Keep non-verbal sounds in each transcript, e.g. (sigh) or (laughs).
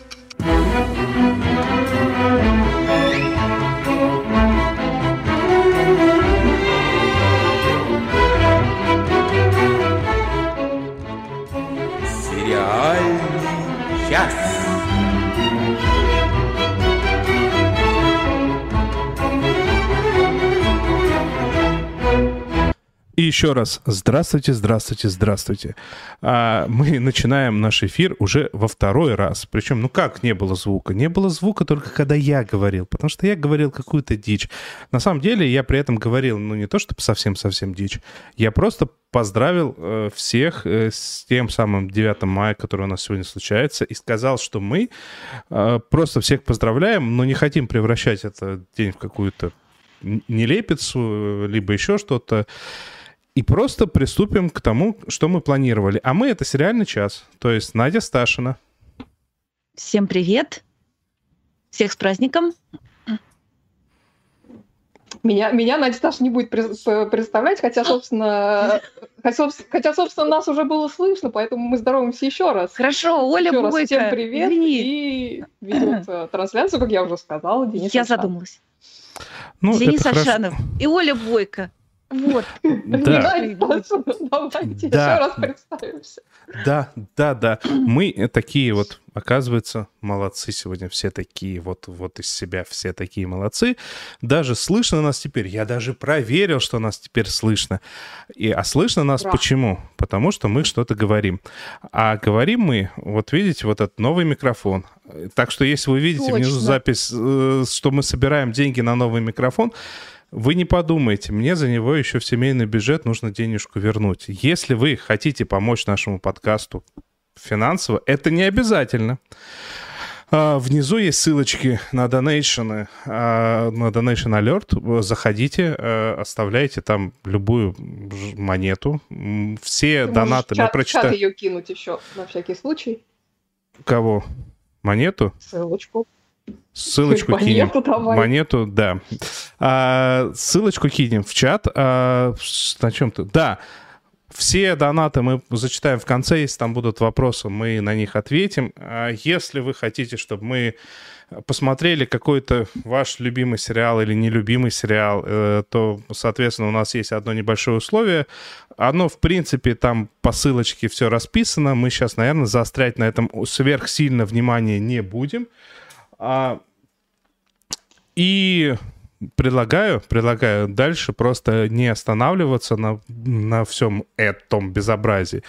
you. Еще раз, здравствуйте, здравствуйте, здравствуйте. А, мы начинаем наш эфир уже во второй раз. Причем, ну как не было звука? Не было звука только когда я говорил, потому что я говорил какую-то дичь. На самом деле я при этом говорил, ну не то чтобы совсем-совсем дичь, я просто поздравил э, всех э, с тем самым 9 мая, который у нас сегодня случается, и сказал, что мы э, просто всех поздравляем, но не хотим превращать этот день в какую-то нелепицу, либо еще что-то и просто приступим к тому, что мы планировали. А мы — это сериальный час. То есть Надя Сташина. Всем привет. Всех с праздником. Меня, меня Надя Сташ не будет представлять, хотя, собственно, хотя, хотя, собственно, нас уже было слышно, поэтому мы здороваемся еще раз. Хорошо, Оля еще Бойко. Раз всем привет. Извини. И ведет э, трансляцию, как я уже сказала, Денис Я Ашанов. задумалась. Ну, Денис Ашанов и Оля Бойко. Вот. (laughs) Да. Давайте еще раз представимся. Да, да, да. Мы такие вот, оказывается, молодцы сегодня. Все такие вот, вот из себя все такие молодцы. Даже слышно нас теперь. Я даже проверил, что нас теперь слышно. И, а слышно нас да. почему? Потому что мы что-то говорим. А говорим мы, вот видите, вот этот новый микрофон. Так что если вы видите Точно. внизу запись, э, что мы собираем деньги на новый микрофон, вы не подумайте, мне за него еще в семейный бюджет нужно денежку вернуть. Если вы хотите помочь нашему подкасту финансово, это не обязательно. А, внизу есть ссылочки на донейшены, а, на Donation Alert. Заходите, а, оставляйте там любую монету. Все Ты донаты мы прочитаем. Чат ее кинуть еще на всякий случай. Кого? Монету? Ссылочку. Ссылочку монету кинем. Давай. Монету, да. А, ссылочку кинем в чат. А, на чем-то. Да. Все донаты мы зачитаем в конце, если там будут вопросы, мы на них ответим. А если вы хотите, чтобы мы посмотрели какой-то ваш любимый сериал или нелюбимый сериал, э, то, соответственно, у нас есть одно небольшое условие. Оно, в принципе, там по ссылочке все расписано. Мы сейчас, наверное, заострять на этом сверхсильно внимание не будем. А, и предлагаю, предлагаю дальше просто не останавливаться на, на всем этом безобразии,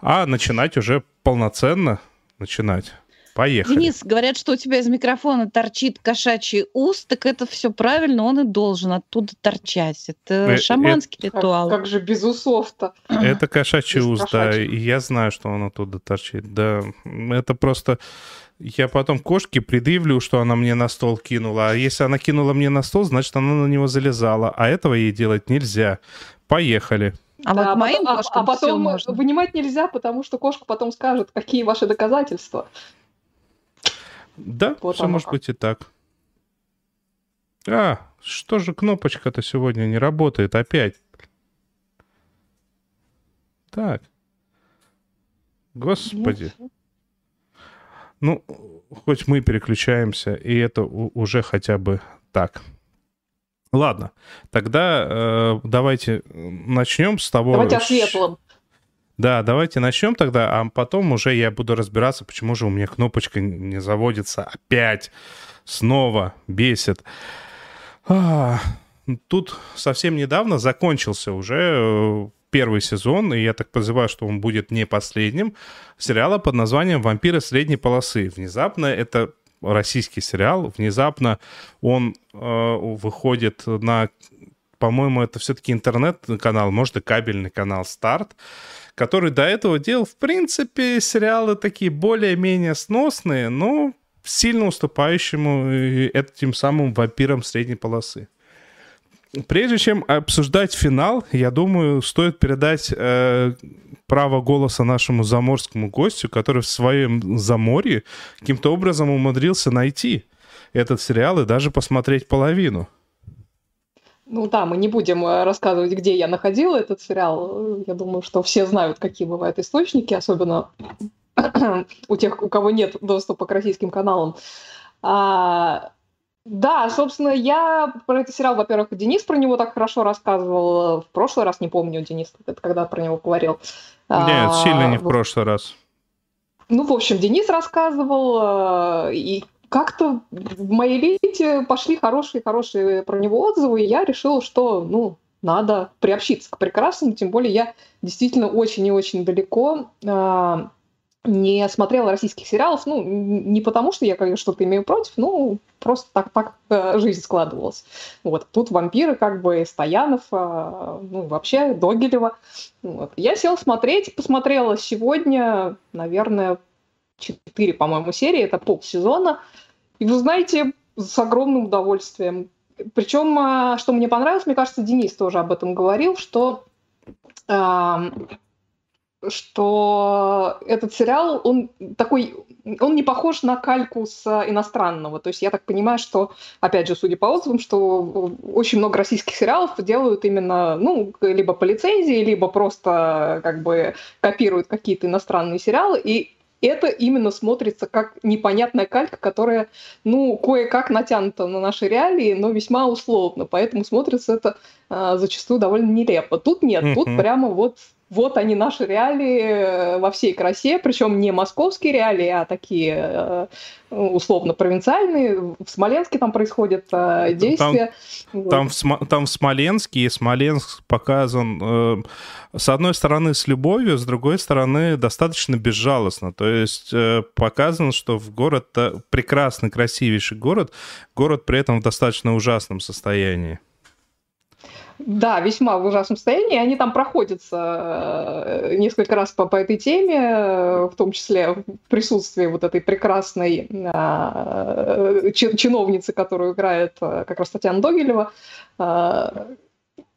а начинать уже полноценно начинать. Поехали. Денис, говорят, что у тебя из микрофона торчит кошачий уст, так это все правильно, он и должен оттуда торчать. Это э, шаманский это... ритуал. Как, как же без усов-то? Это кошачий без уст, кошачий. да, и я знаю, что он оттуда торчит. Да, это просто я потом кошке предъявлю, что она мне на стол кинула. А если она кинула мне на стол, значит, она на него залезала. А этого ей делать нельзя. Поехали. А да, вот моим а, а потом вынимать нельзя, потому что кошка потом скажет, какие ваши доказательства. Да, вот все может как. быть и так. А, что же кнопочка-то сегодня не работает опять? Так. Господи. Нет. Ну, хоть мы переключаемся, и это уже хотя бы так. Ладно, тогда э, давайте начнем с того... Давайте о светлом. Да, давайте начнем тогда, а потом уже я буду разбираться, почему же у меня кнопочка не заводится опять, снова бесит. А, тут совсем недавно закончился уже э, первый сезон, и я так подозреваю, что он будет не последним, сериала под названием «Вампиры средней полосы». Внезапно это российский сериал, внезапно он э, выходит на, по-моему, это все-таки интернет-канал, может и кабельный канал «Старт», который до этого делал, в принципе, сериалы такие более-менее сносные, но сильно уступающему э, этим самым вампирам средней полосы. Прежде чем обсуждать финал, я думаю, стоит передать э, право голоса нашему заморскому гостю, который в своем заморье каким-то образом умудрился найти этот сериал и даже посмотреть половину. Ну да, мы не будем э, рассказывать, где я находила этот сериал. Я думаю, что все знают, какие бывают источники, особенно (clears throat) у тех, у кого нет доступа к российским каналам. А, да, собственно, я про этот сериал, во-первых, Денис про него так хорошо рассказывал. В прошлый раз, не помню, Денис, когда про него говорил. Нет, а, сильно не в прошлый раз. Ну, в общем, Денис рассказывал, э, и как-то в моей ленте пошли хорошие-хорошие про него отзывы, и я решила, что, ну, надо приобщиться к прекрасному, тем более я действительно очень и очень далеко э, не смотрела российских сериалов, ну, не потому, что я что-то имею против, ну, просто так, так э, жизнь складывалась. Вот, тут вампиры, как бы, Стоянов, э, ну, вообще Догилева. Вот. Я села смотреть, посмотрела сегодня, наверное, четыре, по-моему, серии, это полсезона, и вы знаете, с огромным удовольствием. Причем, э, что мне понравилось, мне кажется, Денис тоже об этом говорил, что что этот сериал, он такой, он не похож на кальку с иностранного. То есть я так понимаю, что, опять же, судя по отзывам, что очень много российских сериалов делают именно, ну, либо по лицензии, либо просто как бы копируют какие-то иностранные сериалы, и это именно смотрится как непонятная калька, которая, ну, кое-как натянута на наши реалии, но весьма условно, поэтому смотрится это а, зачастую довольно нелепо. Тут нет, mm-hmm. тут прямо вот вот они наши реалии э, во всей красе, причем не московские реалии, а такие э, условно провинциальные. В Смоленске там происходят э, действия. Там, вот. там, в, там в Смоленске, Смоленск показан с одной стороны с любовью, с другой стороны достаточно безжалостно. То есть показано, что в город прекрасный, красивейший город, город при этом в достаточно ужасном состоянии. Да, весьма в ужасном состоянии. Они там проходятся э, несколько раз по, по этой теме, э, в том числе в присутствии вот этой прекрасной а, чиновницы, которую играет э, как раз Татьяна Догилева.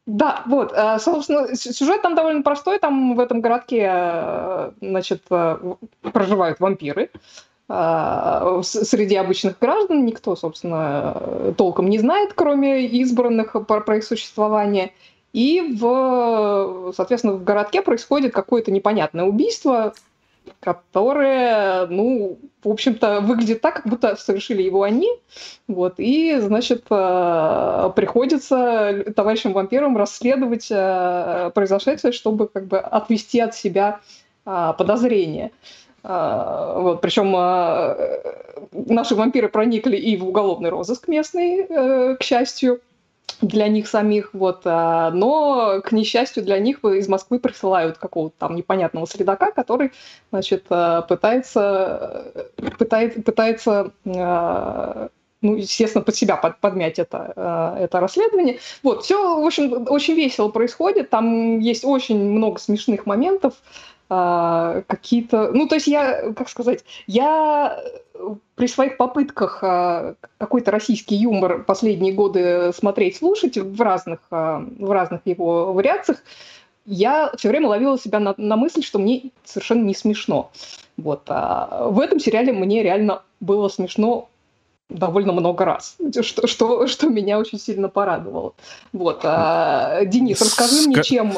Да, вот, собственно, сюжет там довольно простой. Там в этом городке, значит, проживают вампиры. А, среди обычных граждан никто, собственно, толком не знает, кроме избранных про их существование. И, в, соответственно, в городке происходит какое-то непонятное убийство, которое, ну, в общем-то, выглядит так, как будто совершили его они. Вот, и, значит, а, приходится товарищам вампирам расследовать а, произошедшее, чтобы как бы отвести от себя подозрения. А, вот, причем а, наши вампиры проникли и в уголовный розыск местный, э, к счастью, для них самих, вот, а, но, к несчастью для них, из Москвы присылают какого-то там непонятного следака, который, значит, пытается, пытается, пытается ну, естественно, под себя под, подмять это, это расследование. Вот, все, в общем, очень весело происходит, там есть очень много смешных моментов, а, какие-то... Ну, то есть я, как сказать, я при своих попытках а, какой-то российский юмор последние годы смотреть, слушать в разных, а, в разных его вариациях, я все время ловила себя на, на мысль, что мне совершенно не смешно. Вот. А в этом сериале мне реально было смешно довольно много раз, что, что, что меня очень сильно порадовало. Вот. А, Денис, расскажи Ска... мне, чем,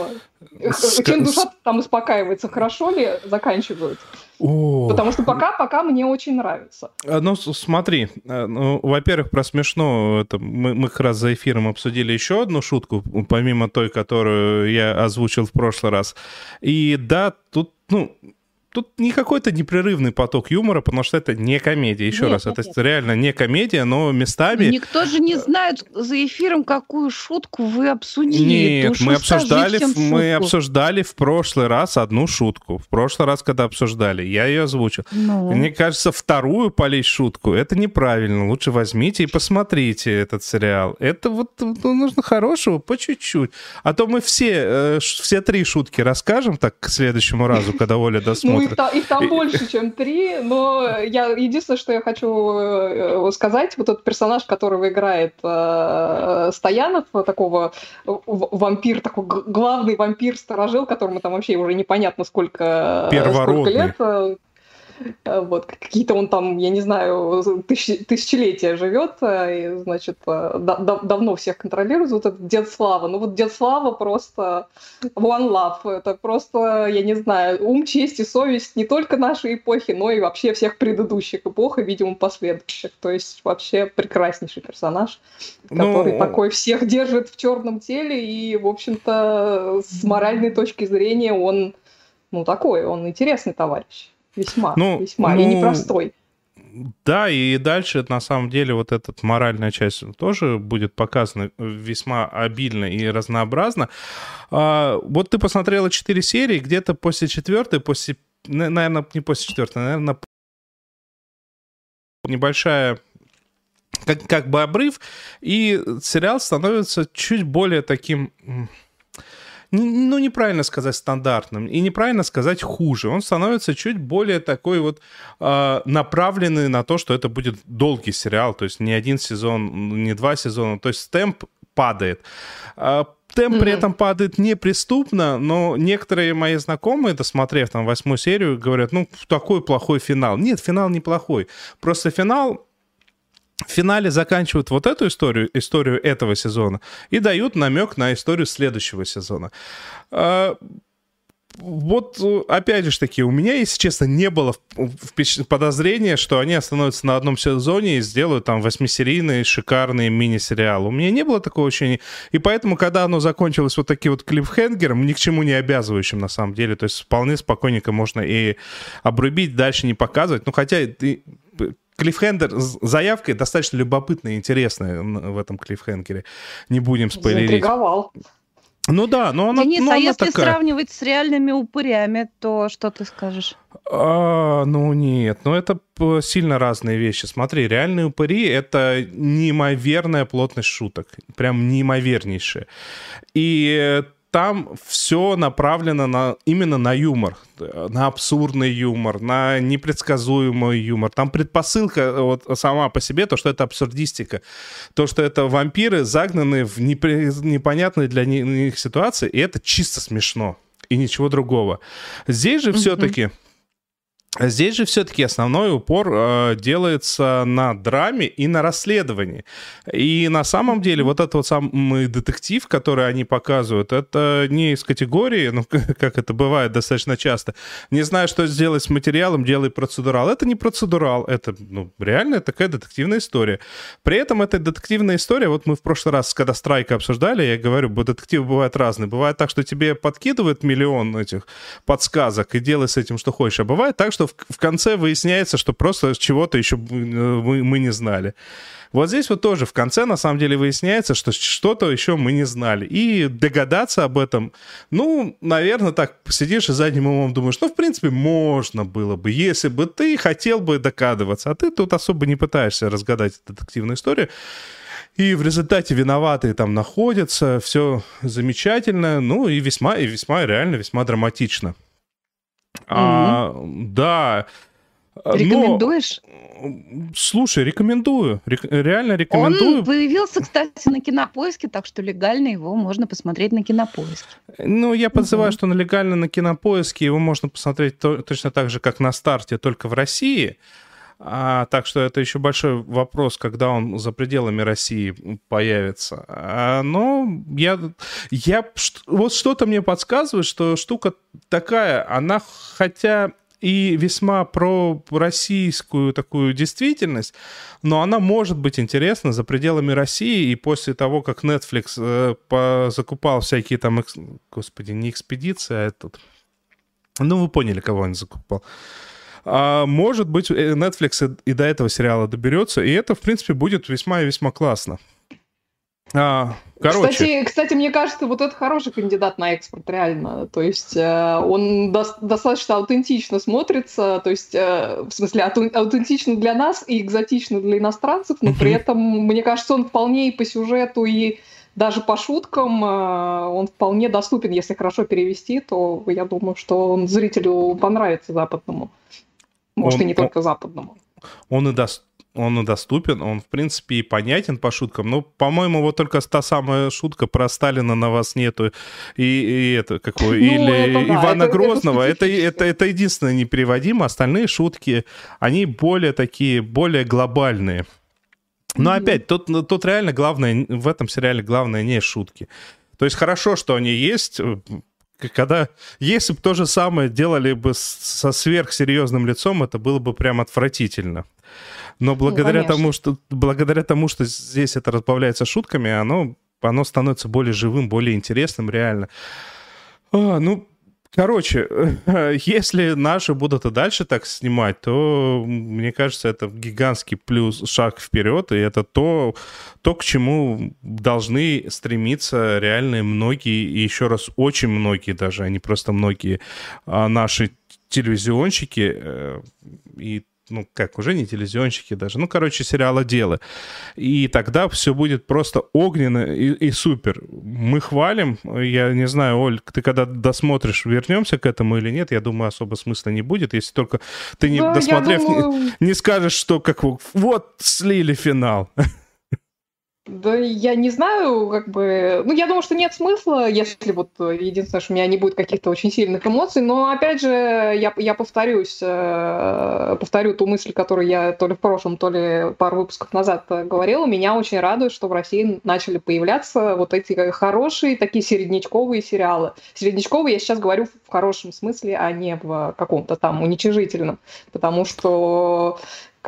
Ска... чем душа там успокаивается, хорошо ли заканчивают? О. Потому что пока, пока мне очень нравится. А, ну, смотри, а, ну, во-первых, про смешно, это мы, мы как раз за эфиром обсудили еще одну шутку, помимо той, которую я озвучил в прошлый раз. И да, тут, ну, тут не какой-то непрерывный поток юмора, потому что это не комедия. Еще нет, раз, нет, это реально не комедия, но местами... Никто же не знает за эфиром, какую шутку вы обсудили. Нет, мы обсуждали, мы обсуждали в прошлый раз одну шутку. В прошлый раз, когда обсуждали, я ее озвучил. Ну. Мне кажется, вторую полить шутку, это неправильно. Лучше возьмите и посмотрите этот сериал. Это вот ну, нужно хорошего по чуть-чуть. А то мы все, э, все три шутки расскажем так к следующему разу, когда Оля (laughs) досмотрит их, там, их там больше, чем три, но я единственное, что я хочу э, сказать, вот этот персонаж, которого играет э, Стоянов, такого вампир, такой главный вампир-сторожил, которому там вообще уже непонятно сколько, сколько лет. Э, вот, какие-то он там, я не знаю, тысяч, тысячелетия живет, э, и, значит, э, да, да, давно всех контролирует, вот этот Дед Слава. Ну вот Дед Слава просто one love, это просто, я не знаю, ум, честь и совесть не только нашей эпохи, но и вообще всех предыдущих эпох и, видимо, последующих. То есть вообще прекраснейший персонаж, который ну... такой всех держит в черном теле, и, в общем-то, с моральной точки зрения он, ну, такой, он интересный товарищ. Весьма, ну, весьма, ну, и непростой. Да, и дальше на самом деле вот эта моральная часть тоже будет показана весьма обильно и разнообразно. А, вот ты посмотрела четыре серии, где-то после четвертой, после, наверное, не после четвертой, наверное, небольшая как, как бы обрыв, и сериал становится чуть более таким ну, неправильно сказать стандартным, и неправильно сказать хуже. Он становится чуть более такой вот э, направленный на то, что это будет долгий сериал, то есть не один сезон, не два сезона, то есть темп падает. Э, темп mm-hmm. при этом падает неприступно, но некоторые мои знакомые, досмотрев там восьмую серию, говорят, ну, такой плохой финал. Нет, финал неплохой. Просто финал в финале заканчивают вот эту историю, историю этого сезона, и дают намек на историю следующего сезона. А, вот, опять же таки, у меня, если честно, не было подозрения, что они остановятся на одном сезоне и сделают там восьмисерийный шикарный мини-сериал. У меня не было такого ощущения. И поэтому, когда оно закончилось вот таким вот клиффхенгером, ни к чему не обязывающим на самом деле, то есть вполне спокойненько можно и обрубить, дальше не показывать. Ну, хотя клиффхендер с заявкой достаточно любопытная и интересная в этом клиффхенгере. Не будем спойлерить. Заинтриговал. Ну да, но она, Денис, но а она если такая. сравнивать с реальными упырями, то что ты скажешь? А, ну нет, ну это сильно разные вещи. Смотри, реальные упыри — это неимоверная плотность шуток, прям неимовернейшая. И там все направлено на, именно на юмор, на абсурдный юмор, на непредсказуемый юмор. Там предпосылка вот сама по себе, то, что это абсурдистика, то, что это вампиры, загнанные в непри... непонятные для них ситуации, и это чисто смешно, и ничего другого. Здесь же mm-hmm. все-таки Здесь же все-таки основной упор э, делается на драме и на расследовании. И на самом деле вот этот вот самый детектив, который они показывают, это не из категории, ну, (laughs) как это бывает достаточно часто, не знаю, что сделать с материалом, делай процедурал. Это не процедурал, это ну, реально такая детективная история. При этом эта детективная история, вот мы в прошлый раз, когда Страйка обсуждали, я говорю, детективы бывают разные. Бывает так, что тебе подкидывают миллион этих подсказок и делай с этим, что хочешь. А бывает так, что в, в конце выясняется, что просто чего-то еще мы, мы не знали. Вот здесь вот тоже в конце на самом деле выясняется, что что-то еще мы не знали. И догадаться об этом, ну, наверное, так сидишь и задним умом думаешь, ну, в принципе, можно было бы, если бы ты хотел бы догадываться, а ты тут особо не пытаешься разгадать детективную историю. И в результате виноватые там находятся, все замечательно, ну и весьма, и весьма, реально весьма драматично. А, да. Рекомендуешь? Но, слушай, рекомендую. Рек, реально рекомендую. Он появился, кстати, на кинопоиске, так что легально его можно посмотреть на кинопоиске. Ну, я подозреваю, угу. что на легально на кинопоиске его можно посмотреть то, точно так же, как на старте, только в России. А, так что это еще большой вопрос, когда он за пределами России появится. А, но я, я вот что-то мне подсказывает, что штука такая, она хотя и весьма про российскую такую действительность, но она может быть интересна за пределами России, и после того, как Netflix э, закупал всякие там, господи, не экспедиции, а этот... Ну, вы поняли, кого он закупал. А, может быть, э, Netflix и до этого сериала доберется, и это, в принципе, будет весьма и весьма классно. А, короче. Кстати, кстати, мне кажется, вот это хороший кандидат на экспорт, реально. То есть э, он до, достаточно аутентично смотрится, то есть, э, в смысле, аутентично для нас и экзотично для иностранцев, но при этом, мне кажется, он вполне и по сюжету, и даже по шуткам э, он вполне доступен, если хорошо перевести, то я думаю, что он зрителю понравится западному. Может, он, и не только западному. Он и даст он доступен, он, в принципе, и понятен по шуткам. Ну, по-моему, вот только та самая шутка про Сталина на вас нету, и, и это, какое, ну, или это, да, Ивана это, Грозного, это, это, это, это единственное непереводимо, остальные шутки, они более такие, более глобальные. Но mm-hmm. опять, тут, тут реально главное, в этом сериале главное не шутки. То есть хорошо, что они есть, когда, если бы то же самое делали бы со сверхсерьезным лицом, это было бы прям отвратительно. Но благодаря ну, тому, что благодаря тому, что здесь это разбавляется шутками, оно, оно становится более живым, более интересным, реально. А, ну, Короче, (laughs) если наши будут и дальше так снимать, то, мне кажется, это гигантский плюс, шаг вперед, и это то, то, к чему должны стремиться реальные многие, и еще раз, очень многие даже, а не просто многие а наши телевизионщики, э, и ну, как, уже не телевизионщики даже, ну, короче, сериалоделы. И тогда все будет просто огненно и, и супер. Мы хвалим, я не знаю, Оль, ты когда досмотришь, вернемся к этому или нет, я думаю, особо смысла не будет, если только ты, не да, досмотрев, думаю... не, не скажешь, что как вот слили финал. (laughs) Да я не знаю, как бы... Ну, я думаю, что нет смысла, если вот э, единственное, что у меня не будет каких-то очень сильных эмоций, но, опять же, я, я повторюсь, э, повторю ту мысль, которую я то ли в прошлом, то ли пару выпусков назад говорила. Меня очень радует, что в России начали появляться вот эти хорошие, такие середнячковые сериалы. Середнячковые я сейчас говорю в хорошем смысле, а не в каком-то там уничижительном, потому что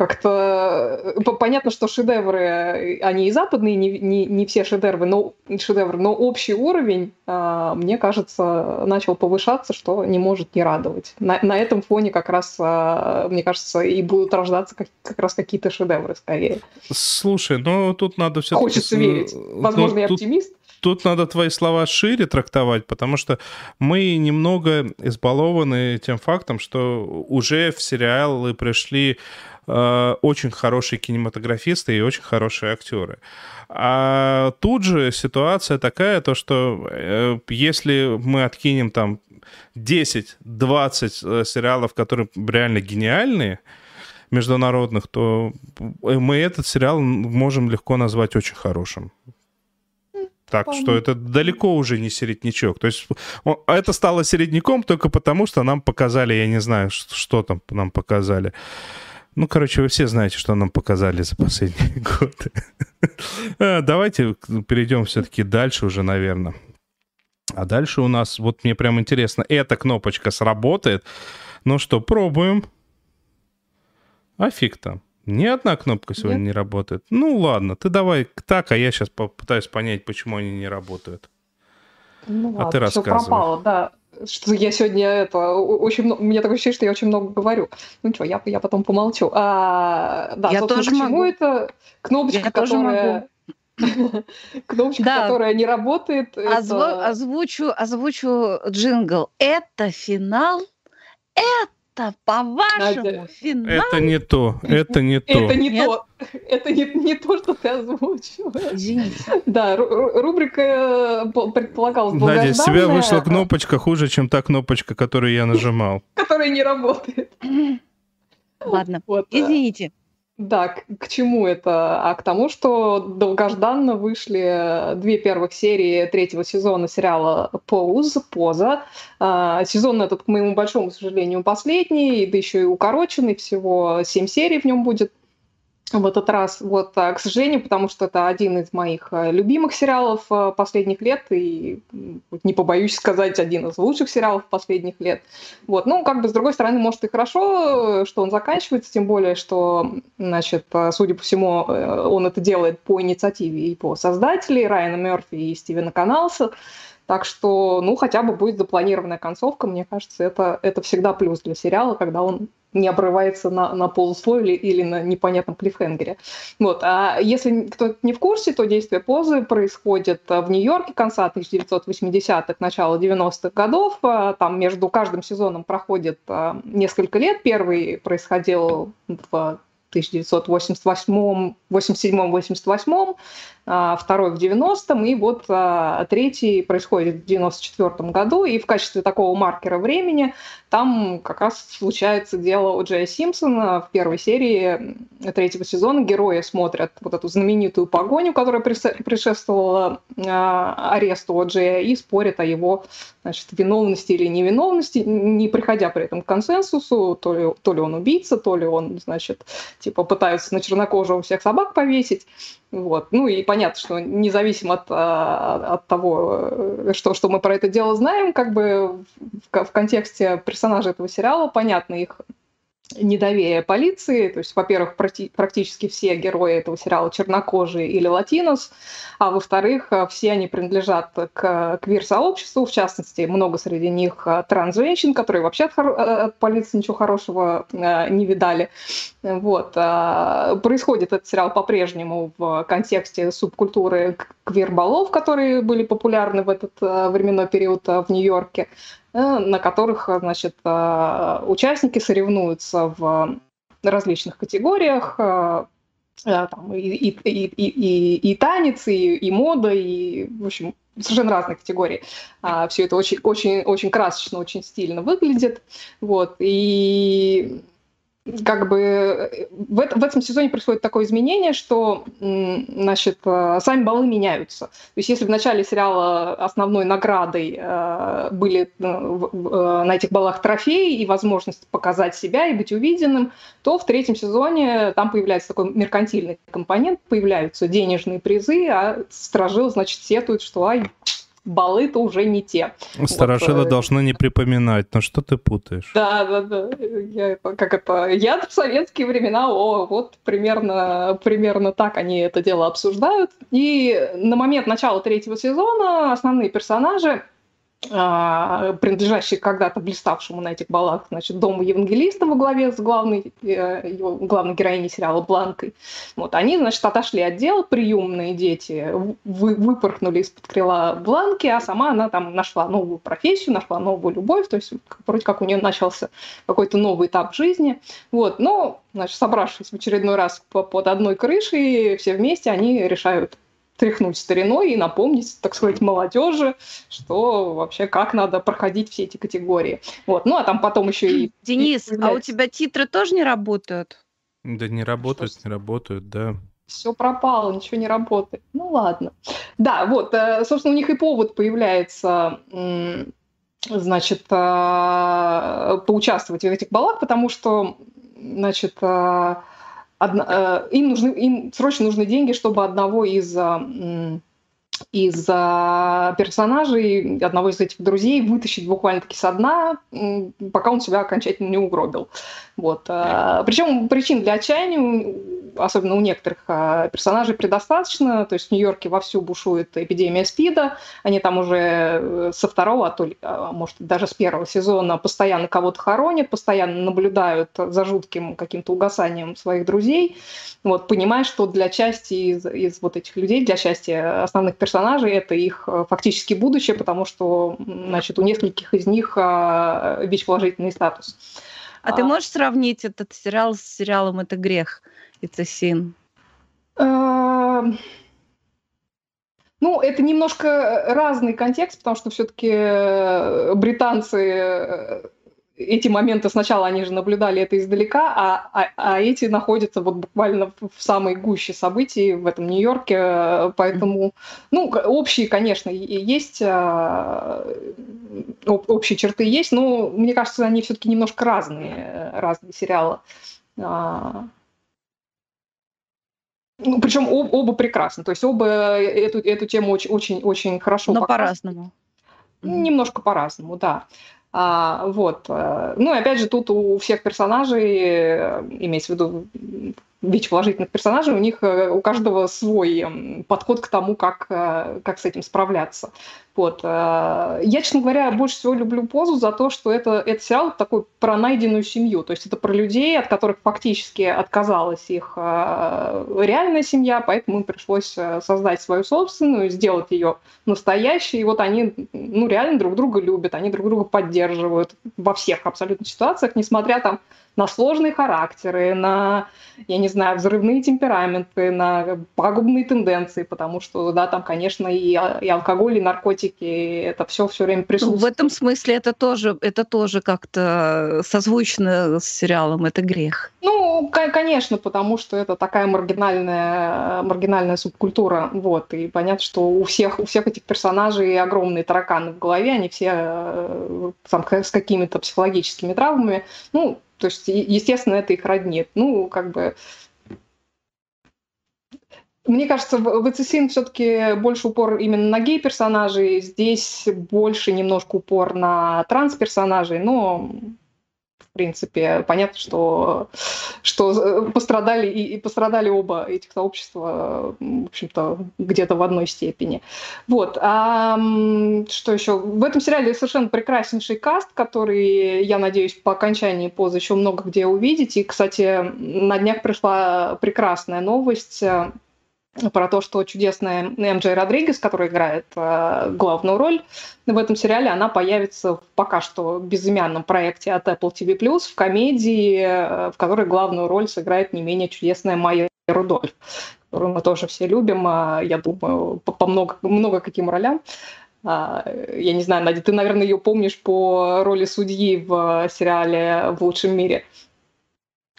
как-то э, понятно, что шедевры, э, они и западные, не, не, не все шедевры, но, шедевры, но общий уровень, а, мне кажется, начал повышаться, что не может не радовать. На, на этом фоне как раз, а, мне кажется, и будут рождаться как, как раз какие-то шедевры скорее. Слушай, ну тут надо все Хочется верить. Возможно, ну, я оптимист. Тут надо твои слова шире трактовать, потому что мы немного избалованы тем фактом, что уже в сериалы пришли Э, очень хорошие кинематографисты и очень хорошие актеры. А тут же ситуация такая, то что э, если мы откинем там 10-20 э, сериалов, которые реально гениальные, международных, то мы этот сериал можем легко назвать очень хорошим. Так Помню. что это далеко уже не середнячок. То есть это стало середняком только потому, что нам показали, я не знаю, что там нам показали. Ну, короче, вы все знаете, что нам показали за последние (laughs) годы. А, давайте перейдем все-таки дальше уже, наверное. А дальше у нас, вот мне прям интересно, эта кнопочка сработает. Ну что, пробуем. А фиг там. Ни одна кнопка сегодня Нет. не работает. Ну ладно, ты давай так, а я сейчас попытаюсь понять, почему они не работают. Ну, а ладно, ты рассказывай. Все пропало, да что я сегодня это очень много, у меня такое ощущение, что я очень много говорю. Ну что, я, я потом помолчу. А, да, я тоже почему могу. это кнопочка, я которая... (laughs) Кнопочка, да. которая не работает. Озв... Это... Озвучу, озвучу джингл. Это финал. Это это, по-вашему, финал? Это не то, это не то. Это не Нет? то. Это не, не то, что ты озвучила. Извините. Да, рубрика э, предполагалась Надя, с тебя вышла кнопочка хуже, чем та кнопочка, которую я нажимал. (laughs) Которая не работает. Ладно, вот. извините. Да, к, к чему это? А к тому, что долгожданно вышли две первых серии третьего сезона сериала «Поуз», «Поза». А, сезон этот, к моему большому сожалению, последний, да еще и укороченный, всего семь серий в нем будет в этот раз. Вот, а, к сожалению, потому что это один из моих э, любимых сериалов э, последних лет, и не побоюсь сказать, один из лучших сериалов последних лет. Вот, ну, как бы, с другой стороны, может, и хорошо, что он заканчивается, тем более, что, значит, э, судя по всему, он это делает по инициативе и по создателей Райана Мерфи и Стивена Каналса. Так что, ну, хотя бы будет запланированная концовка, мне кажется, это, это всегда плюс для сериала, когда он не обрывается на, на полусловие или на непонятном клиффхенгере. Вот. А если кто-то не в курсе, то действие позы происходит в Нью-Йорке конца 1980-х, начала 90-х годов. А, там между каждым сезоном проходит а, несколько лет. Первый происходил в 1988 87-88, а, второй в 90-м, и вот а, третий происходит в 94 году, и в качестве такого маркера времени там как раз случается дело у Джея Симпсона в первой серии третьего сезона. Герои смотрят вот эту знаменитую погоню, которая предшествовала аресту у Джея, и спорят о его значит, виновности или невиновности, не приходя при этом к консенсусу, то ли, то ли он убийца, то ли он, значит, типа пытаются на чернокожего всех собак повесить. Вот. Ну и понятно, что независимо от, а, от того, что, что мы про это дело знаем, как бы в, в контексте персонажей этого сериала понятно их недоверие полиции. То есть, во-первых, практически все герои этого сериала чернокожие или латинос, а во-вторых, все они принадлежат к квир-сообществу, в частности, много среди них транс-женщин, которые вообще от, от полиции ничего хорошего э, не видали. Вот. Происходит этот сериал по-прежнему в контексте субкультуры квир-балов, которые были популярны в этот э, временной период э, в Нью-Йорке. Э, на которых, э, значит, э, участники соревнуются в различных категориях, там, и, и, и, и, и танец, и, и мода, и, в общем, совершенно разные категории. А, все это очень, очень, очень красочно, очень стильно выглядит. Вот. И как бы э, в, это, в этом сезоне происходит такое изменение, что значит, э, сами баллы меняются. То есть если в начале сериала основной наградой э, были на этих баллах трофеи и возможность показать себя и быть увиденным, то в третьем сезоне там появляется такой меркантильный компонент, появляются денежные призы, а стражил, значит, сетует, что ай, баллы-то уже не те. Старожилы вот, э, должны не припоминать, но что ты путаешь? Да, да, да. Я, как это, я в советские времена, о, вот примерно, примерно так они это дело обсуждают. И на момент начала третьего сезона основные персонажи принадлежащий когда-то блиставшему на этих балах, значит, дому евангелиста во главе с главной, э, его, главной героиней сериала Бланкой. Вот, они, значит, отошли от дел, приемные дети вы, выпорхнули из-под крыла Бланки, а сама она там нашла новую профессию, нашла новую любовь, то есть вроде как у нее начался какой-то новый этап жизни. Вот, но, значит, собравшись в очередной раз под одной крышей, все вместе они решают тряхнуть стариной и напомнить, так сказать, молодежи, что вообще как надо проходить все эти категории. Вот. Ну, а там потом еще и... (clears throat) Денис, и а у тебя титры тоже не работают? Да не работают, что? не работают, да. Все пропало, ничего не работает. Ну ладно. Да, вот, э, собственно, у них и повод появляется значит, э, поучаствовать в этих балах, потому что, значит, э, одно, э, им, нужны, им срочно нужны деньги, чтобы одного из э, из персонажей, одного из этих друзей вытащить буквально-таки со дна, пока он себя окончательно не угробил. Вот. Э, Причем причин для отчаяния, особенно у некоторых э, персонажей, предостаточно. То есть в Нью-Йорке вовсю бушует эпидемия СПИДа. Они там уже э, со второго, а то ли, а может, даже с первого сезона постоянно кого-то хоронят, постоянно наблюдают за жутким каким-то угасанием своих друзей. Вот, понимая, что для части из, из вот этих людей, для части основных персонажей, это их фактически будущее, потому что значит, у нескольких из них ВИЧ-положительный статус. А, а ты можешь сравнить этот сериал с сериалом «Это грех» a sin? Эм, ну, это немножко разный контекст, потому что все-таки э, британцы э, эти моменты сначала они же наблюдали это издалека, а, а, а эти находятся вот буквально в самой гуще событий в этом Нью-Йорке, поэтому, ну, общие, конечно, есть, а, общие черты есть, но мне кажется, они все-таки немножко разные, разные сериалы. А. Ну, причем об, оба прекрасны, то есть оба эту, эту тему очень, очень, очень хорошо Но по-разному. Немножко по-разному, да. А, вот. Э, ну и опять же, тут у всех персонажей, э, имеется в виду ВИЧ-положительных персонажей, у них э, у каждого свой подход к тому, как, как с этим справляться. Вот. Я, честно говоря, больше всего люблю позу за то, что это, это сериал такой про найденную семью. То есть это про людей, от которых фактически отказалась их реальная семья, поэтому им пришлось создать свою собственную, сделать ее настоящей. И вот они ну, реально друг друга любят, они друг друга поддерживают во всех абсолютно ситуациях, несмотря там на сложные характеры, на, я не знаю, взрывные темпераменты, на пагубные тенденции, потому что, да, там, конечно, и, и алкоголь, и наркотики, это все все время присутствует. В этом смысле это тоже, это тоже как-то созвучно с сериалом, это грех. Ну, конечно, потому что это такая маргинальная, маргинальная субкультура, вот, и понятно, что у всех, у всех этих персонажей огромные тараканы в голове, они все э, там, с какими-то психологическими травмами, ну, то есть, естественно, это их роднит. Ну, как бы мне кажется, в Эцесин все-таки больше упор именно на гей-персонажей, здесь больше немножко упор на транс-персонажей, но принципе, понятно, что, что пострадали и, и пострадали оба этих сообщества, в общем-то, где-то в одной степени. Вот. А что еще? В этом сериале совершенно прекраснейший каст, который, я надеюсь, по окончании позы еще много где увидеть. И, кстати, на днях пришла прекрасная новость про то, что чудесная М.Джей Родригес, которая играет э, главную роль в этом сериале, она появится в пока что безымянном проекте от Apple TV+, в комедии, э, в которой главную роль сыграет не менее чудесная Майя Рудольф, которую мы тоже все любим, э, я думаю, по, по много, много каким ролям. А, я не знаю, Надя, ты, наверное, ее помнишь по роли судьи в сериале «В лучшем мире».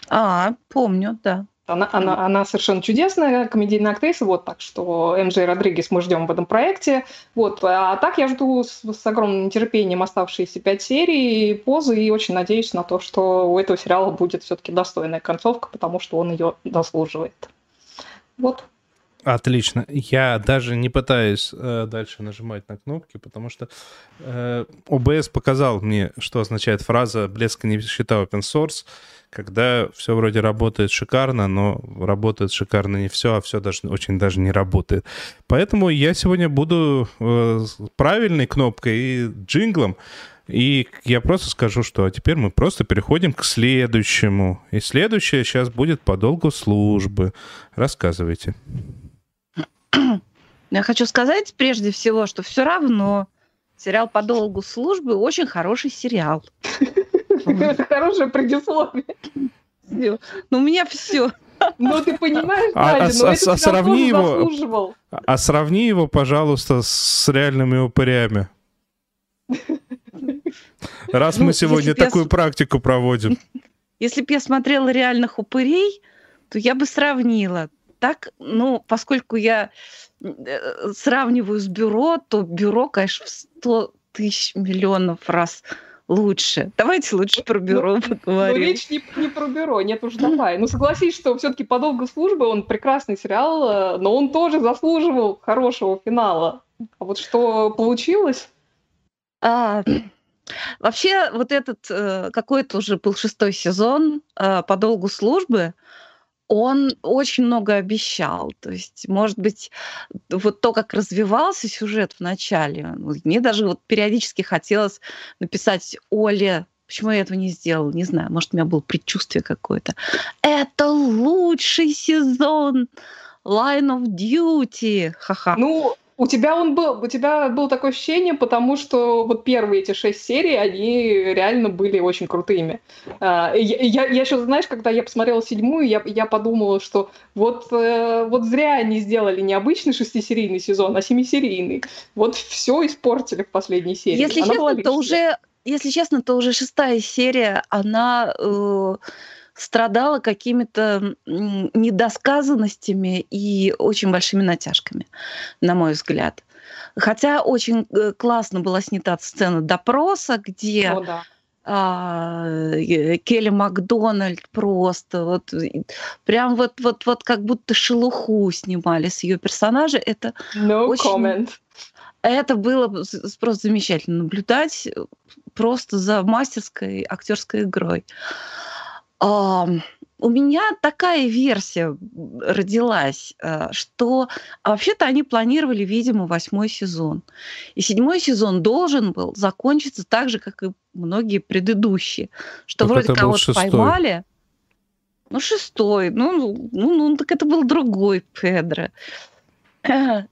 А, помню, да. Она, она, она совершенно чудесная комедийная актриса, вот так что МJ Родригес мы ждем в этом проекте. Вот, а так я жду с, с огромным нетерпением оставшиеся пять серий, позы, и очень надеюсь на то, что у этого сериала будет все-таки достойная концовка, потому что он ее заслуживает. Вот. Отлично. Я даже не пытаюсь э, дальше нажимать на кнопки, потому что э, OBS показал мне, что означает фраза «блеска не счета open source», когда все вроде работает шикарно, но работает шикарно не все, а все даже очень даже не работает. Поэтому я сегодня буду э, правильной кнопкой и джинглом, и я просто скажу, что теперь мы просто переходим к следующему. И следующее сейчас будет по долгу службы. Рассказывайте. Я хочу сказать прежде всего, что все равно сериал по долгу службы очень хороший сериал. Это (laughs) хорошее предисловие. Ну, у меня все. Ну, ты понимаешь, а, Надя, а, но а, а сравни его, А сравни его, пожалуйста, с реальными упырями. Раз ну, мы сегодня такую я... практику проводим. (laughs) Если бы я смотрела реальных упырей, то я бы сравнила. Так, ну, поскольку я э, сравниваю с бюро, то бюро, конечно, в 100 тысяч миллионов раз лучше. Давайте лучше про ну, бюро ну, поговорим. Ну, речь не, не про бюро, нет уж давай. Ну, согласись, что все-таки по долгу службы он прекрасный сериал, э, но он тоже заслуживал хорошего финала. А вот что получилось? А, вообще, вот этот э, какой-то уже был шестой сезон по долгу службы он очень много обещал. То есть, может быть, вот то, как развивался сюжет в начале, мне даже вот периодически хотелось написать Оле, Почему я этого не сделал? Не знаю. Может, у меня было предчувствие какое-то. Это лучший сезон Line of Duty. Ха-ха. Ну, у тебя он был, у тебя было такое ощущение, потому что вот первые эти шесть серий, они реально были очень крутыми. А, я, я еще, знаешь, когда я посмотрела седьмую, я, я подумала, что вот, э, вот зря они сделали не обычный шестисерийный сезон, а семисерийный. Вот все испортили в последней серии. Если Она честно, то уже, если честно, то уже шестая серия, она э, страдала какими-то недосказанностями и очень большими натяжками, на мой взгляд. Хотя очень э, классно была снята сцена допроса, где О, да. а, э, Келли Макдональд просто вот прям вот вот вот как будто шелуху снимали с ее персонажа. Это no очень... comment. Это было просто замечательно наблюдать просто за мастерской актерской игрой. У меня такая версия родилась, э, что а вообще-то они планировали, видимо, восьмой сезон. И седьмой сезон должен был закончиться так же, как и многие предыдущие. Что так вроде кого-то поймали. Ну, шестой. Ну, ну, ну, так это был другой Педро. (clears throat)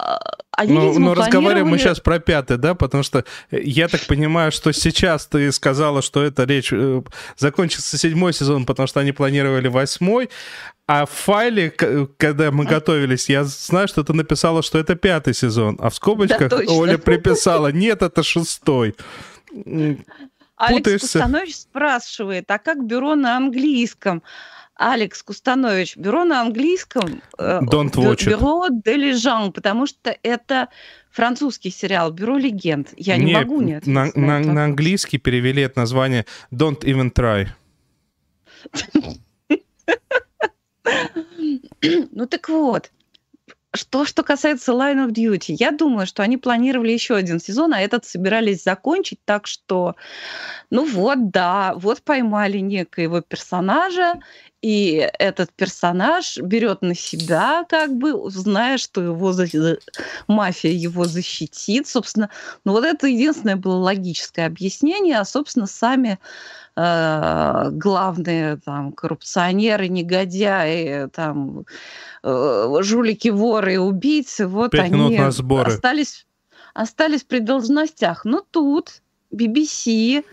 А, Они, ну, видимо, ну разговариваем планировали... мы сейчас про пятый, да, потому что э, я так понимаю, что сейчас ты сказала, что это речь э, закончится седьмой сезон, потому что они планировали восьмой, а в файле, когда мы готовились, я знаю, что ты написала, что это пятый сезон, а в скобочках да, Оля (laughs) приписала, нет, это шестой. Алекс Кустанович спрашивает, а как бюро на английском? Алекс Кустанович, бюро на английском э, Don't watch бюро де Лежан, потому что это французский сериал «Бюро легенд». Я не, не могу не на, на, на английский перевели это название «Don't even try». (laughs) Ну так вот, что, что касается Line of Duty, я думаю, что они планировали еще один сезон, а этот собирались закончить, так что, ну вот, да, вот поймали некоего персонажа, и этот персонаж берет на себя, как бы, зная, что его мафия его защитит. Собственно, ну вот это единственное было логическое объяснение, а, собственно, сами э, главные там коррупционеры, негодяи, там э, жулики, воры убийцы, вот Пять они остались, остались при должностях. Но тут BBC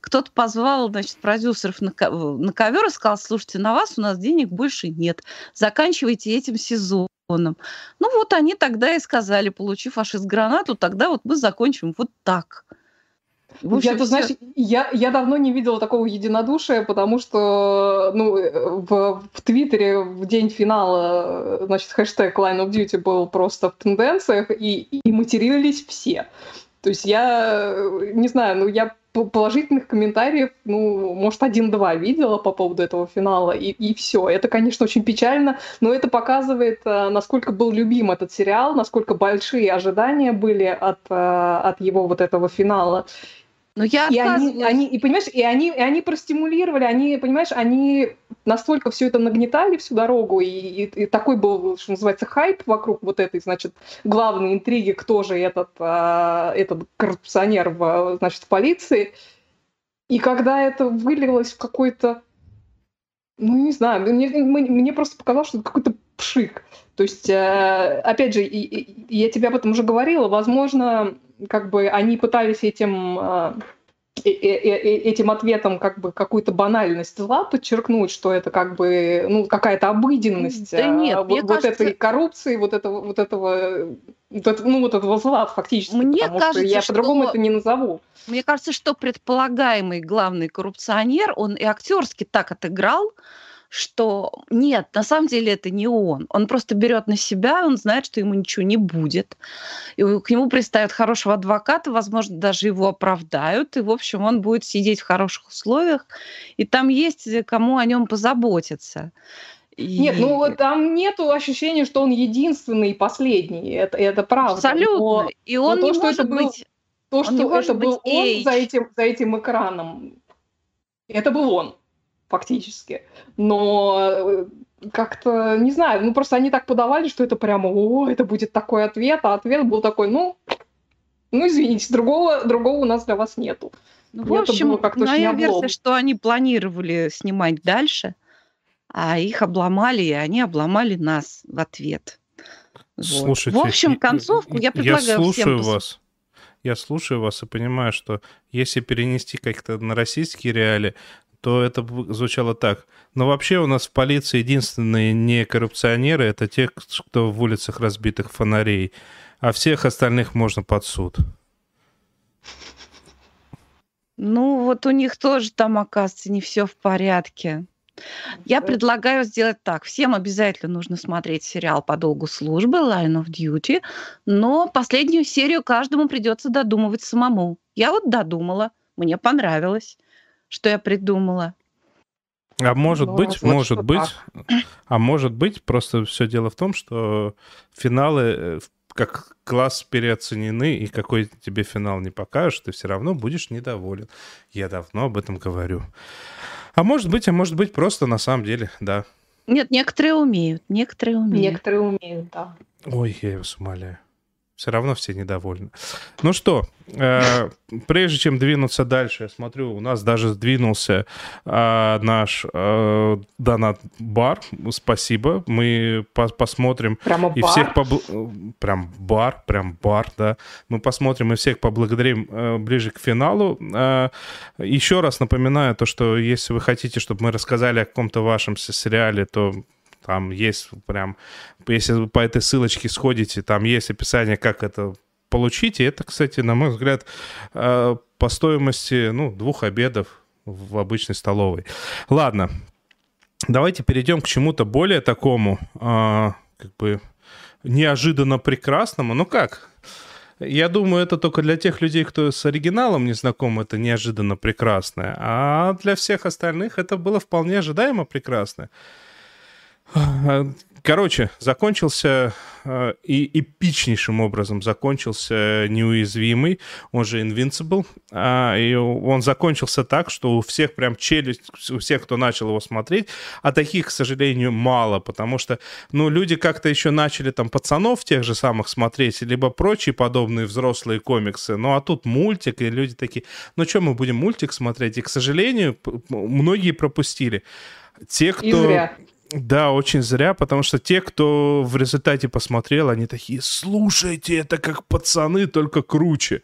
кто-то позвал, значит, продюсеров на, на ковер и сказал, слушайте, на вас у нас денег больше нет, заканчивайте этим сезоном. Ну вот они тогда и сказали, получив фашист-гранату, тогда вот мы закончим вот так. Общем, я, ты знаешь, я, я давно не видела такого единодушия, потому что ну, в, в Твиттере в день финала значит, хэштег Line of Duty был просто в тенденциях, и, и матерились все. То есть я не знаю, ну я положительных комментариев, ну, может, один-два видела по поводу этого финала, и, и все. Это, конечно, очень печально, но это показывает, э, насколько был любим этот сериал, насколько большие ожидания были от, э, от его вот этого финала. Но я и они, они, и понимаешь, и они, и они простимулировали, они, понимаешь, они настолько все это нагнетали всю дорогу, и, и, и такой был, что называется, хайп вокруг вот этой, значит, главной интриги, кто же этот, а, этот коррупционер в, значит, в полиции. И когда это вылилось в какой-то, ну, не знаю, мне, мне просто показалось, что это какой-то пшик. То есть, э, опять же, и, и, я тебе об этом уже говорила, возможно, как бы они пытались этим э, этим ответом как бы какую-то банальность зла подчеркнуть, что это как бы ну какая-то обыденность да нет, а, вот, кажется... этой коррупции, вот этого вот этого вот ну вот этого зла фактически. Мне кажется, я по-другому это не назову. Мне кажется, что предполагаемый главный коррупционер, он и актерски так отыграл, что нет, на самом деле это не он. Он просто берет на себя, он знает, что ему ничего не будет. И к нему приставят хорошего адвоката, возможно, даже его оправдают. И, в общем, он будет сидеть в хороших условиях. И там есть кому о нем позаботиться. И... Нет, ну там нету ощущения, что он единственный и последний. Это, это правда. Абсолютно. Но, и он но то, не что может это был, быть... То, что это был он за этим, за этим экраном, это был он фактически. Но э, как-то, не знаю, ну просто они так подавали, что это прямо, о, это будет такой ответ, а ответ был такой, ну, ну извините, другого, другого у нас для вас нету. Ну, в общем, моя версия, что они планировали снимать дальше, а их обломали, и они обломали нас в ответ. Слушайте, в общем, концовку я предлагаю я слушаю всем... вас. Я слушаю вас и понимаю, что если перенести как-то на российские реалии, то это звучало так. Но вообще у нас в полиции единственные не коррупционеры, это те, кто в улицах разбитых фонарей, а всех остальных можно под суд. Ну, вот у них тоже там, оказывается, не все в порядке. Я предлагаю сделать так. Всем обязательно нужно смотреть сериал по долгу службы Line of Duty, но последнюю серию каждому придется додумывать самому. Я вот додумала, мне понравилось что я придумала. А может ну, быть, может быть, так. а может быть, просто все дело в том, что финалы э, как класс переоценены, и какой тебе финал не покажешь, ты все равно будешь недоволен. Я давно об этом говорю. А может быть, а может быть, просто на самом деле, да. Нет, некоторые умеют, некоторые умеют. Некоторые умеют, да. Ой, я вас умоляю. Все равно все недовольны. Ну что, э, прежде чем двинуться дальше, я смотрю, у нас даже сдвинулся э, наш э, донат-бар. Спасибо. Мы по посмотрим Прямо и бар? всех побл... прям бар, прям бар, да. Мы посмотрим и всех поблагодарим э, ближе к финалу. Э, еще раз напоминаю то, что если вы хотите, чтобы мы рассказали о каком-то вашем сериале, то там есть прям, если вы по этой ссылочке сходите, там есть описание, как это получить. И это, кстати, на мой взгляд, э, по стоимости ну, двух обедов в обычной столовой. Ладно, давайте перейдем к чему-то более такому, э, как бы неожиданно прекрасному. Ну как? Я думаю, это только для тех людей, кто с оригиналом не знаком, это неожиданно прекрасное. А для всех остальных это было вполне ожидаемо прекрасное. Короче, закончился э, и эпичнейшим образом закончился неуязвимый, он же Invincible. А, и он закончился так, что у всех прям челюсть, у всех, кто начал его смотреть, а таких, к сожалению, мало, потому что, ну, люди как-то еще начали там пацанов тех же самых смотреть, либо прочие подобные взрослые комиксы. Ну, а тут мультик, и люди такие, ну, что мы будем мультик смотреть? И, к сожалению, многие пропустили. Те, кто... И зря. Да, очень зря, потому что те, кто в результате посмотрел, они такие, слушайте, это как пацаны, только круче.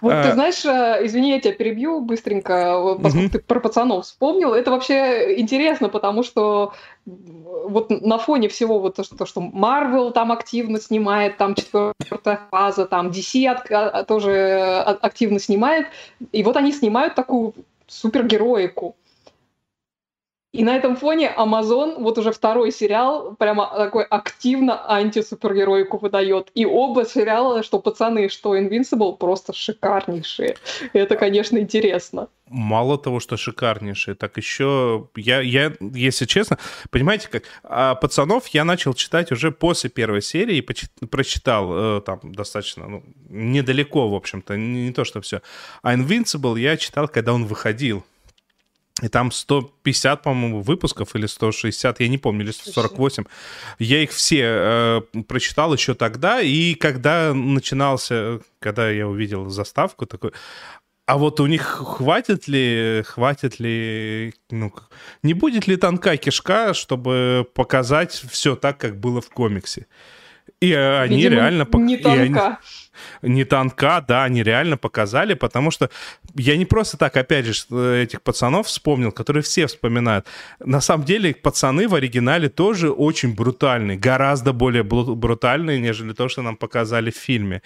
Вот А. ты знаешь, э, извини, я тебя перебью быстренько, вот поскольку Мгм. ты про пацанов вспомнил. Это вообще интересно, потому что вот на фоне всего вот то, что, то, что Marvel там активно снимает, там четвертая фаза, там DC от- а, тоже а- активно снимает, и вот они снимают такую супергероику. И на этом фоне Amazon, вот уже второй сериал, прямо такой активно антисупергероику выдает. И оба сериала, что «Пацаны», что «Invincible», просто шикарнейшие. Это, конечно, интересно. Мало того, что шикарнейшие, так еще я, я, если честно, понимаете, как а пацанов я начал читать уже после первой серии и прочитал э, там достаточно ну, недалеко, в общем-то, не, не то что все. А Invincible я читал, когда он выходил. И там 150, по-моему, выпусков или 160, я не помню, или 148. Я их все э, прочитал еще тогда, и когда начинался, когда я увидел заставку, такой, а вот у них хватит ли, хватит ли, ну, не будет ли тонка кишка, чтобы показать все так, как было в комиксе? И э, они Видимо, реально... пок- Не и они- (laughs) не тонка, да, они реально показали, потому что я не просто так, опять же, что этих пацанов вспомнил, которые все вспоминают. На самом деле, пацаны в оригинале тоже очень брутальные, гораздо более бру- брутальные, нежели то, что нам показали в фильме.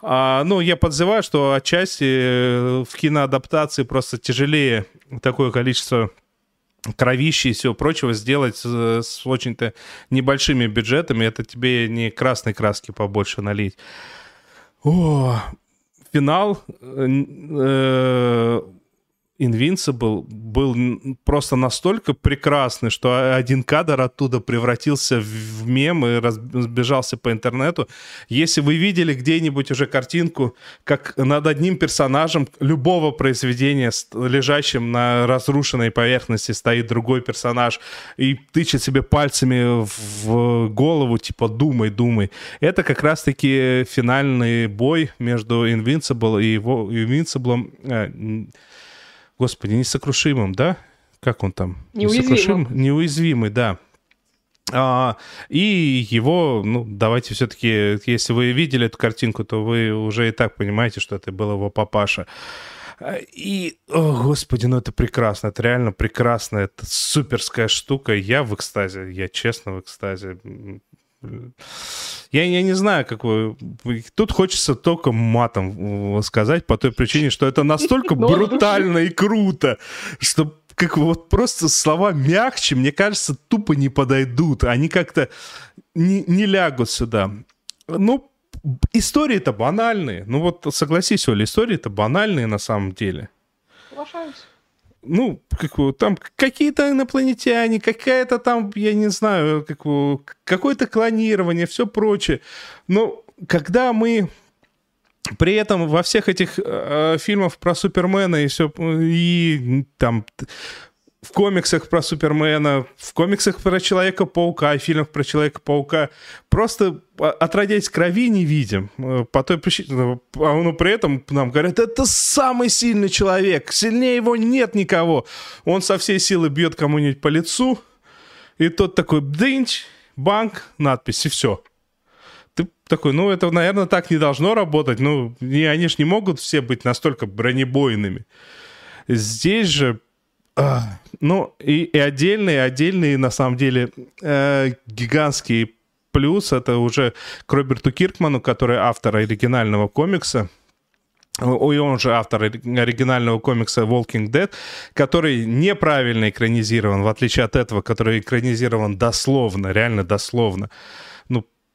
А, ну, я подзываю, что отчасти э, в киноадаптации просто тяжелее такое количество кровищи и всего прочего сделать с, с очень-то небольшими бюджетами. Это тебе не красной краски побольше налить. О, финал э, э, Invincible был просто настолько прекрасный, что один кадр оттуда превратился в- мем и разбежался по интернету. Если вы видели где-нибудь уже картинку, как над одним персонажем любого произведения, лежащим на разрушенной поверхности, стоит другой персонаж и тычет себе пальцами в голову, типа «думай, думай». Это как раз-таки финальный бой между Invincible и его Invincible, э, господи, несокрушимым, да? Как он там? Неуязвимым. Несокрушим- Неуязвимый, да. А, и его, ну, давайте все-таки, если вы видели эту картинку, то вы уже и так понимаете, что это был его папаша. И, о, господи, ну это прекрасно, это реально прекрасно, это суперская штука. Я в экстазе, я честно в экстазе. Я, я не знаю, какой... Тут хочется только матом э, сказать по той причине, что это настолько души. (laughs) брутально и круто, что как вот просто слова мягче, мне кажется, тупо не подойдут. Они как-то не, не лягут сюда. Ну, истории-то банальные. Ну вот согласись, Оля, истории-то банальные на самом деле. Соглашаюсь. Ну, как его, там какие-то инопланетяне, какая-то там, я не знаю, как его, какое-то клонирование, все прочее. Но когда мы при этом во всех этих э, фильмах про Супермена и все, и там в комиксах про Супермена, в комиксах про Человека-паука, в фильмах про Человека-паука. Просто отродясь крови не видим. Э, по той причине, ну, а ну, при этом нам говорят, это самый сильный человек, сильнее его нет никого. Он со всей силы бьет кому-нибудь по лицу, и тот такой, дынч, банк, надпись, и все. Ты такой, ну, это, наверное, так не должно работать. Ну, и они же не могут все быть настолько бронебойными. Здесь же а, ну, и, и отдельные, отдельные, на самом деле, э, гигантские плюс это уже к Роберту Киркману, который автор оригинального комикса, и он же автор оригинального комикса Walking Dead, который неправильно экранизирован, в отличие от этого, который экранизирован дословно, реально дословно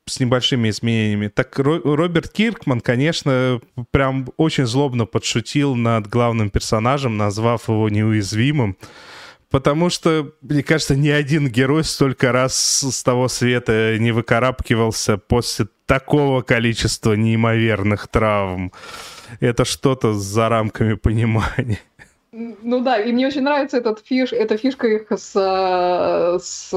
с небольшими изменениями. Так Роберт Киркман, конечно, прям очень злобно подшутил над главным персонажем, назвав его неуязвимым. Потому что, мне кажется, ни один герой столько раз с того света не выкарабкивался после такого количества неимоверных травм. Это что-то за рамками понимания. Ну да, и мне очень нравится этот фиш, эта фишка их с, с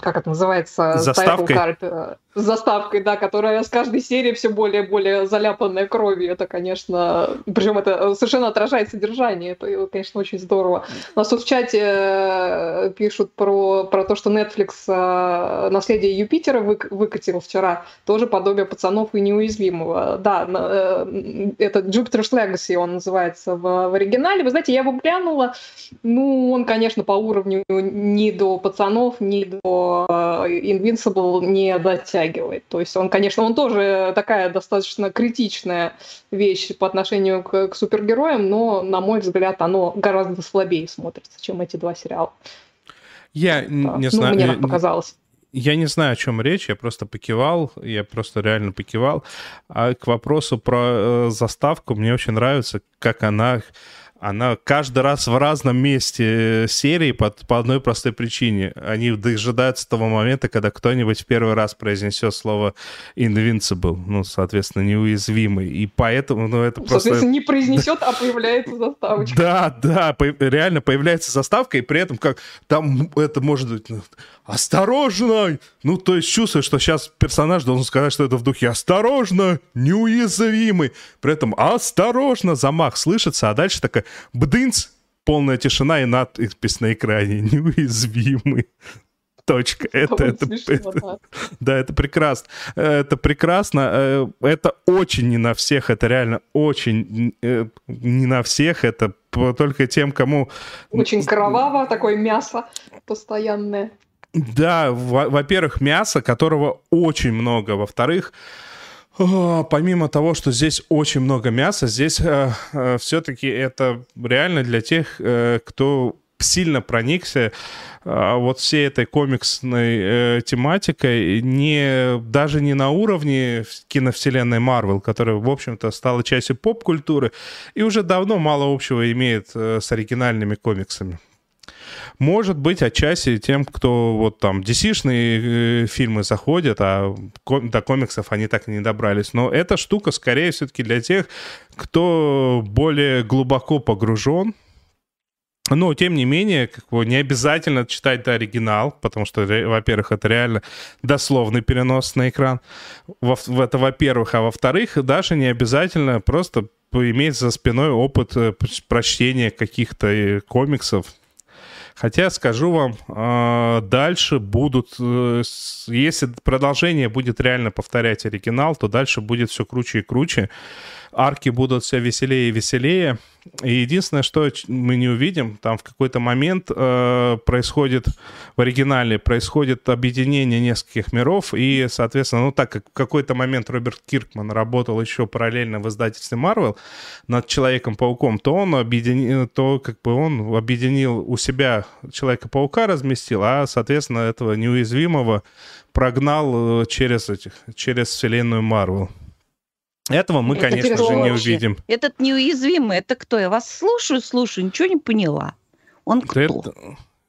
как это называется, заставкой. Card, с заставкой, да, которая с каждой серии все более и более заляпанная кровью. Это, конечно, причем это совершенно отражает содержание. Это, конечно, очень здорово. У нас тут в чате э, пишут про, про то, что Netflix э, наследие Юпитера выкатил вчера. Тоже подобие пацанов и неуязвимого. Да, э, это Jupiter's Legacy он называется в, в оригинале. Вы знаете, я его глянула. Ну, он, конечно, по уровню ни до пацанов, ни до Invincible не дотягивает притягивает. То есть он, конечно, он тоже такая достаточно критичная вещь по отношению к, к супергероям, но, на мой взгляд, оно гораздо слабее смотрится, чем эти два сериала. Я не ну, знаю. Мне так показалось. Я не знаю, о чем речь, я просто покивал, я просто реально покивал. А к вопросу про э, заставку, мне очень нравится, как она она каждый раз в разном месте э, серии по, по одной простой причине. Они дожидаются того момента, когда кто-нибудь в первый раз произнесет слово invincible, ну, соответственно, неуязвимый. И поэтому, ну, это просто... Соответственно, не произнесет, а появляется заставочка. Да, да, реально появляется заставка, и при этом как там это может быть ну, осторожно! Ну, то есть чувствуешь, что сейчас персонаж должен сказать, что это в духе осторожно, неуязвимый. При этом осторожно, замах слышится, а дальше такая бдынц, полная тишина и надпись на экране (laughs) неуязвимый. Точка. Это, это, смешно, это, да. это прекрасно. Это прекрасно. Э, это очень не на всех. Это реально очень э, не на всех. Это только тем, кому... Очень кроваво, такое мясо постоянное. Да, во-первых, мясо, которого очень много. Во-вторых, помимо того, что здесь очень много мяса, здесь э, э, все-таки это реально для тех, э, кто сильно проникся э, вот всей этой комиксной э, тематикой, не, даже не на уровне киновселенной Марвел, которая, в общем-то, стала частью поп-культуры и уже давно мало общего имеет э, с оригинальными комиксами. Может быть, отчасти тем, кто вот там DC-шные э, фильмы заходят, а до комиксов они так и не добрались. Но эта штука скорее все-таки для тех, кто более глубоко погружен но, тем не менее, как бы не обязательно читать оригинал, потому что, во-первых, это реально дословный перенос на экран. Во это, во-первых. А во-вторых, даже не обязательно просто иметь за спиной опыт э, прочтения каких-то э, комиксов, Хотя, скажу вам, а, дальше будут, э, если продолжение будет реально повторять оригинал, то дальше будет все круче и круче арки будут все веселее и веселее. И единственное, что мы не увидим, там в какой-то момент э, происходит, в оригинале происходит объединение нескольких миров, и, соответственно, ну так как в какой-то момент Роберт Киркман работал еще параллельно в издательстве Marvel над Человеком-пауком, то он объединил, то как бы он объединил у себя Человека-паука разместил, а, соответственно, этого неуязвимого прогнал э, через этих, через вселенную Марвел. Этого мы, это конечно же, не увидим. Этот неуязвимый, это кто? Я вас слушаю, слушаю, ничего не поняла. Он кто? Это,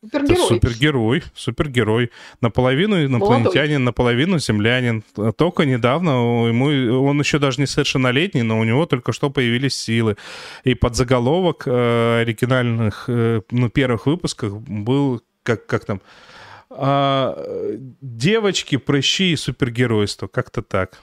Супергерой. супергерой, супергерой. Наполовину инопланетянин, Молодой. наполовину землянин. Только недавно ему, он еще даже не совершеннолетний, но у него только что появились силы. И под заголовок э, оригинальных, э, ну, первых выпусках был, как, как там, э, девочки, прыщи и супергеройство. Как-то так.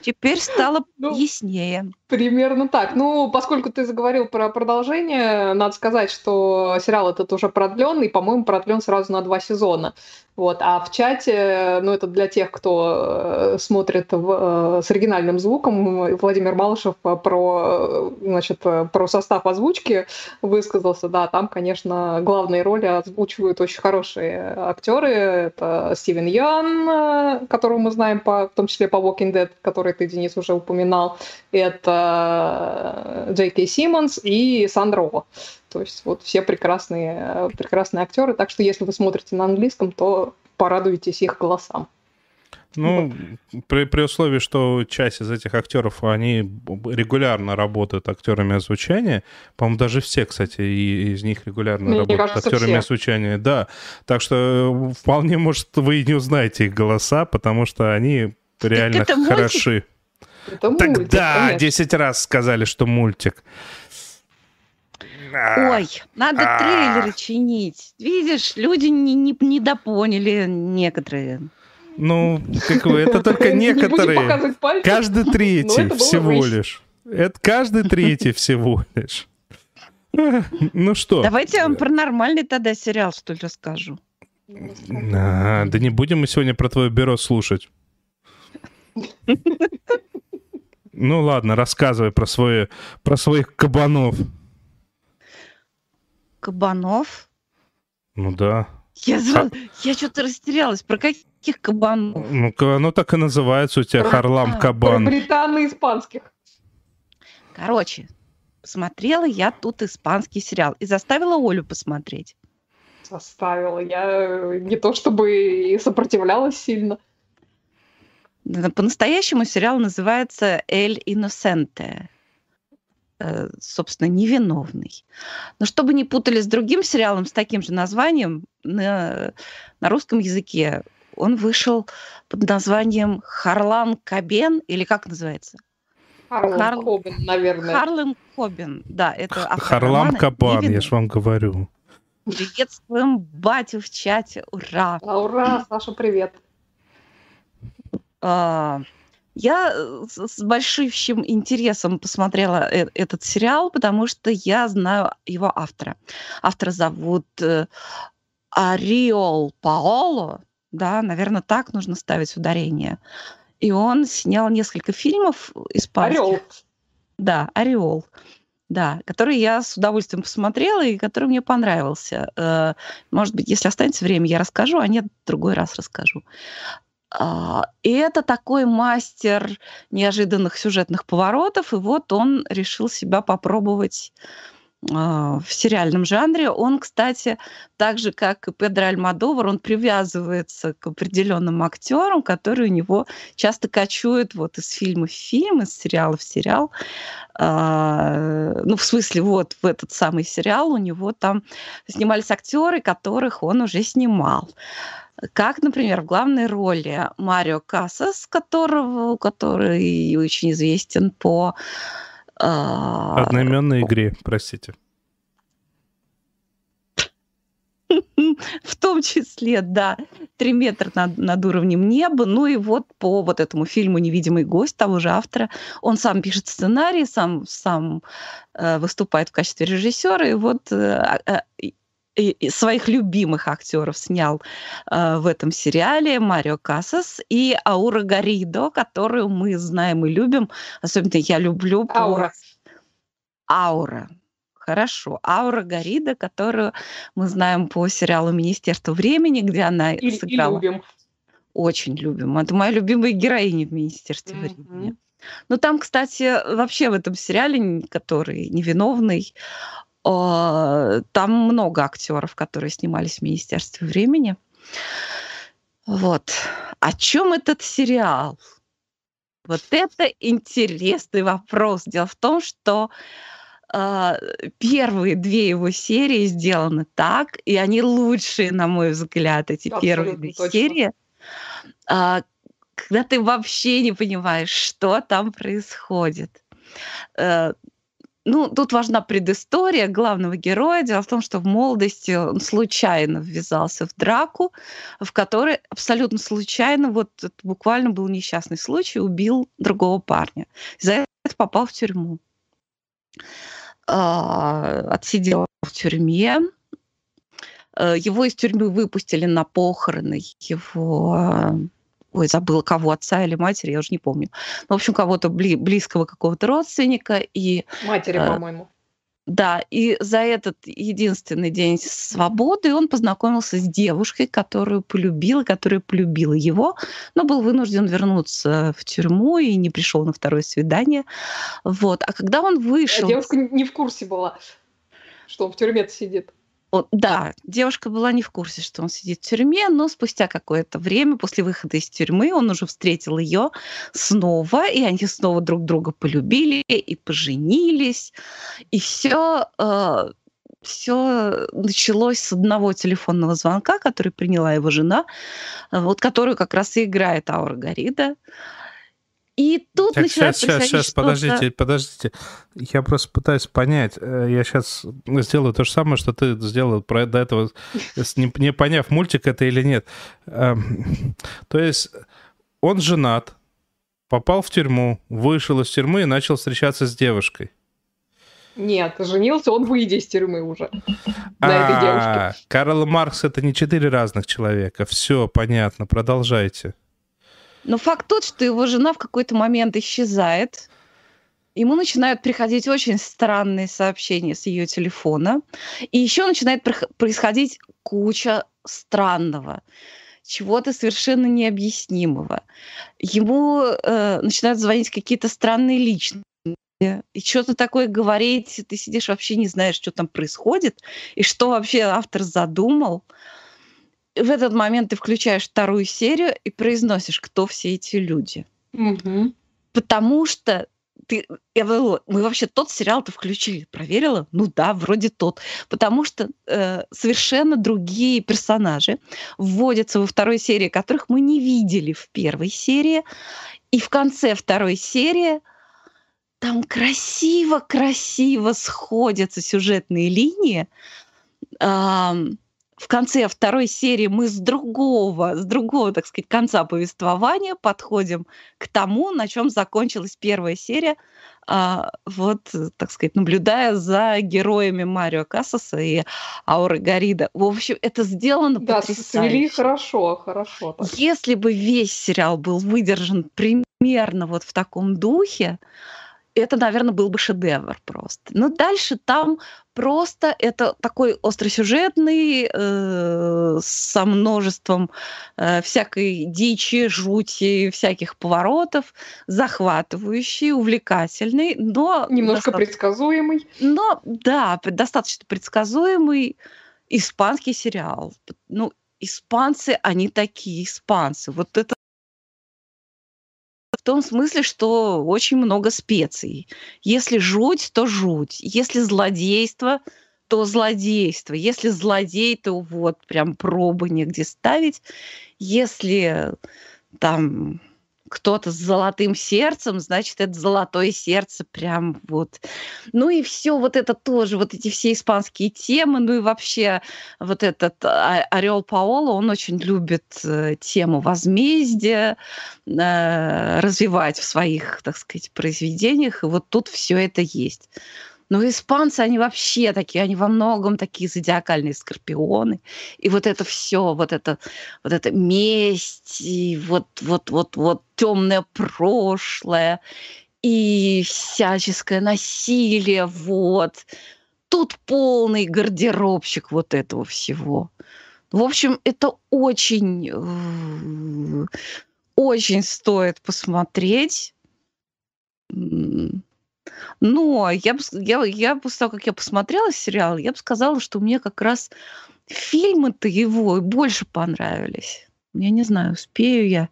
Теперь стало ну, яснее. Примерно так. Ну, поскольку ты заговорил про продолжение, надо сказать, что сериал этот уже продлен, и, по-моему, продлен сразу на два сезона. Вот. А в чате, ну, это для тех, кто э, смотрит в, э, с оригинальным звуком, Владимир Малышев про, значит, про состав озвучки высказался. Да, там, конечно, главные роли озвучивают очень хорошие актеры. Это Стивен Ян, э, которого мы знаем, по, в том числе по Walking Dead, который ты, Денис, уже упоминал. Это Джей Кей Симмонс и Сандро. То есть вот все прекрасные, прекрасные актеры. Так что если вы смотрите на английском, то порадуйтесь их голосам. Ну, при, при условии, что часть из этих актеров, они регулярно работают актерами озвучания. По-моему, даже все, кстати, и из них регулярно Мне работают кажется, актерами все. озвучания. Да. Так что вполне, может, вы и не узнаете их голоса, потому что они реально это хороши. Это мультик, Тогда конечно. 10 раз сказали, что мультик. Ой, надо а. трейлеры чинить. Видишь, люди не, не, не допоняли некоторые. Ну, как вы, это только (laughs) некоторые. Каждый (laughs) третий всего лишь. Это каждый третий (laughs) всего лишь. Ну что? Давайте я вам про нормальный тогда сериал, что ли, расскажу. А, да не будем мы сегодня про твое бюро слушать. Ну ладно, рассказывай про, свои, про своих кабанов. Кабанов? Ну да. Я, а... я что-то растерялась. Про каких кабанов? Ну, оно так и называется у тебя про... Харлам Кабан. Про британо-испанских. Короче, посмотрела я тут испанский сериал и заставила Олю посмотреть. Заставила. Я не то чтобы сопротивлялась сильно. По-настоящему сериал называется «Эль Иносенте». Э, собственно, невиновный. Но чтобы не путали с другим сериалом с таким же названием, на, на русском языке он вышел под названием Харлан Кабен, или как называется? Харлан Хар... Кобен, наверное. Харлан Кобен, да, это Харлам Кабан, я же вам говорю. Приветствуем батю в чате, ура! А, ура, Саша, привет! А, я э, с большим интересом посмотрела э, этот сериал, потому что я знаю его автора. Автора зовут э, Ариол Паоло, да, наверное, так нужно ставить ударение. И он снял несколько фильмов испанских. Орел. Да, Ореол. Да, который я с удовольствием посмотрела и который мне понравился. Может быть, если останется время, я расскажу, а нет, в другой раз расскажу. А, и это такой мастер неожиданных сюжетных поворотов, и вот он решил себя попробовать а, в сериальном жанре. Он, кстати, так же, как и Педро Альмадовар, он привязывается к определенным актерам, которые у него часто кочуют вот из фильма в фильм, из сериала в сериал. А, ну, в смысле, вот в этот самый сериал у него там снимались актеры, которых он уже снимал. Как, например, в главной роли Марио Кассас, которого, который очень известен по... Э, Одноименной игре, простите. (laughs) В том числе, да, три метра над, над уровнем неба. Ну и вот по вот этому фильму «Невидимый гость» того же автора, он сам пишет сценарий, сам, сам э, выступает в качестве режиссера, и вот э, э, своих любимых актеров снял э, в этом сериале Марио Касас и Аура Гаридо, которую мы знаем и любим. Особенно я люблю по... Аура. Аура. Хорошо. Аура Гарида, которую мы знаем по сериалу «Министерство времени», где она и, сыграла. И любим. Очень любим. Это моя любимая героиня в «Министерстве mm-hmm. времени». Ну, там, кстати, вообще в этом сериале, который невиновный, там много актеров, которые снимались в Министерстве времени. Вот. О чем этот сериал? Вот это интересный вопрос. Дело в том, что а, первые две его серии сделаны так, и они лучшие, на мой взгляд, эти Абсолютно первые две точно. серии, а, когда ты вообще не понимаешь, что там происходит. Э, ну, тут важна предыстория главного героя. Дело в том, что в молодости он случайно ввязался в драку, в которой абсолютно случайно, вот буквально был несчастный случай, убил другого парня. За это попал в тюрьму. А, Отсидел в тюрьме. Э, Его из тюрьмы выпустили на похороны его ой, забыла кого, отца или матери, я уже не помню. Ну, в общем, кого-то бли- близкого какого-то родственника. И Матери, Э, по-моему. да, и за этот единственный день свободы он познакомился с девушкой, которую полюбил, которая полюбила его, но был вынужден вернуться в тюрьму и не пришел на второе свидание. Вот. А когда он А вышел... девушка не в курсе была, что он в тюрьме сидит. Да, девушка была не в курсе, что он сидит в тюрьме, но спустя какое-то время, после выхода из тюрьмы, он уже встретил ее снова, и они снова друг друга полюбили и поженились. И все, все началось с одного телефонного звонка, который приняла его жена, э, вот которую как раз и играет Аура Гарида. И тут Так, начинает сейчас, сейчас, происходить сейчас, подождите, подождите. Я просто пытаюсь понять. Э, Я сейчас сделаю то же самое, что ты сделал про до этого, не, не поняв, мультик это или нет. Эм, (laughs) То есть он женат, попал в тюрьму, вышел из тюрьмы и начал встречаться с девушкой. Нет, женился он, выйдя из тюрьмы уже. На этой девушке. А, Карл Маркс это не четыре разных человека. Все, понятно, продолжайте. Но факт тот, что его жена в какой-то момент исчезает. Ему начинают приходить очень странные сообщения с ее телефона. И еще начинает происходить куча странного, чего-то совершенно необъяснимого. Ему э, начинают звонить какие-то странные личности. И что-то такое говорить, ты сидишь вообще не знаешь, что там происходит, и что вообще автор задумал в этот момент ты включаешь вторую серию и произносишь, кто все эти люди. Мгм. Потому что ты, я говорю, мы вообще тот сериал-то включили, проверила? Ну да, вроде тот. Потому что э, совершенно другие персонажи вводятся во второй серии, которых мы не видели в первой серии. И в конце второй серии там красиво-красиво сходятся сюжетные линии. Ам, в конце второй серии мы с другого, с другого, так сказать, конца повествования подходим к тому, на чем закончилась первая серия, а, вот, так сказать, наблюдая за героями Марио Кассаса и Ауры Гарида. В общем, это сделано Да, с- свели потрясающе. хорошо, хорошо. так. Если бы весь сериал был выдержан примерно вот в таком духе, это, наверное, был бы шедевр просто. Но дальше там просто это такой остросюжетный, э, со множеством э, всякой дичи, жути, всяких поворотов, захватывающий, увлекательный, но Немножко предсказуемый. но да, достаточно предсказуемый испанский сериал. Ну, испанцы, они такие испанцы. Вот это том смысле, что очень много специй. Если жуть, то жуть. Если злодейство, то злодейство. Если злодей, то вот прям пробы негде ставить. Если там кто-то с золотым сердцем, значит, это золотое сердце прям вот. Ну и все вот это тоже, вот эти все испанские темы, ну и вообще вот этот а- Орел Паоло, он очень любит э, тему возмездия э, развивать в своих, так сказать, произведениях, и вот тут все это есть. Но испанцы, они вообще такие, они во многом такие зодиакальные скорпионы. И вот это все, вот это, вот это месть, и вот, вот, вот, вот темное прошлое, и всяческое насилие, вот. Тут полный гардеробщик вот этого всего. В общем, это очень, э, очень стоит посмотреть. Но я бы, я, я после того, как я посмотрела сериал, я бы сказала, что мне как раз фильмы-то его больше понравились. Я не знаю, успею я.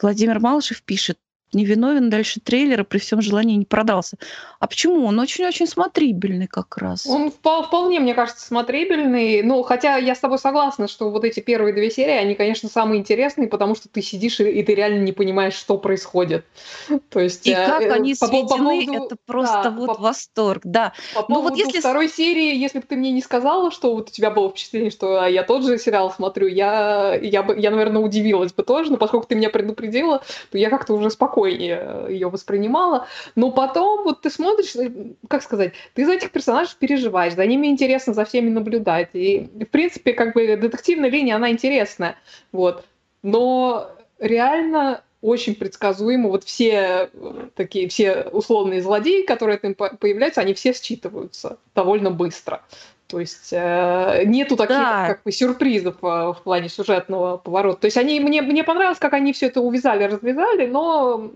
Владимир Малышев пишет, невиновен дальше трейлера при всем желании не продался. А почему? Он очень-очень смотрибельный как раз. Он вполне, мне кажется, смотрибельный. Ну, хотя я с тобой согласна, что вот эти первые две серии, они, конечно, самые интересные, потому что ты сидишь и, и ты реально не понимаешь, что происходит. (laughs) То есть, и э, как э, они по, сведены, по поводу, это просто да, вот по, восторг, да. По ну, поводу вот если... второй серии, если бы ты мне не сказала, что вот у тебя было впечатление, что а, я тот же сериал смотрю, я, я, бы, я, наверное, удивилась бы тоже, но поскольку ты меня предупредила, то я как-то уже спокойно спокойнее э, ее воспринимала. Но потом вот ты смотришь, э, как сказать, ты за этих персонажей переживаешь, за ними интересно за всеми наблюдать. И, в принципе, как бы детективная линия, она интересная. Вот. Но реально очень предсказуемо. Вот все э, такие, все условные злодеи, которые там появляются, они все считываются довольно быстро. То есть э, нету таких да. как бы сюрпризов э, в плане сюжетного поворота. То есть они мне мне понравилось, как они все это увязали, развязали, но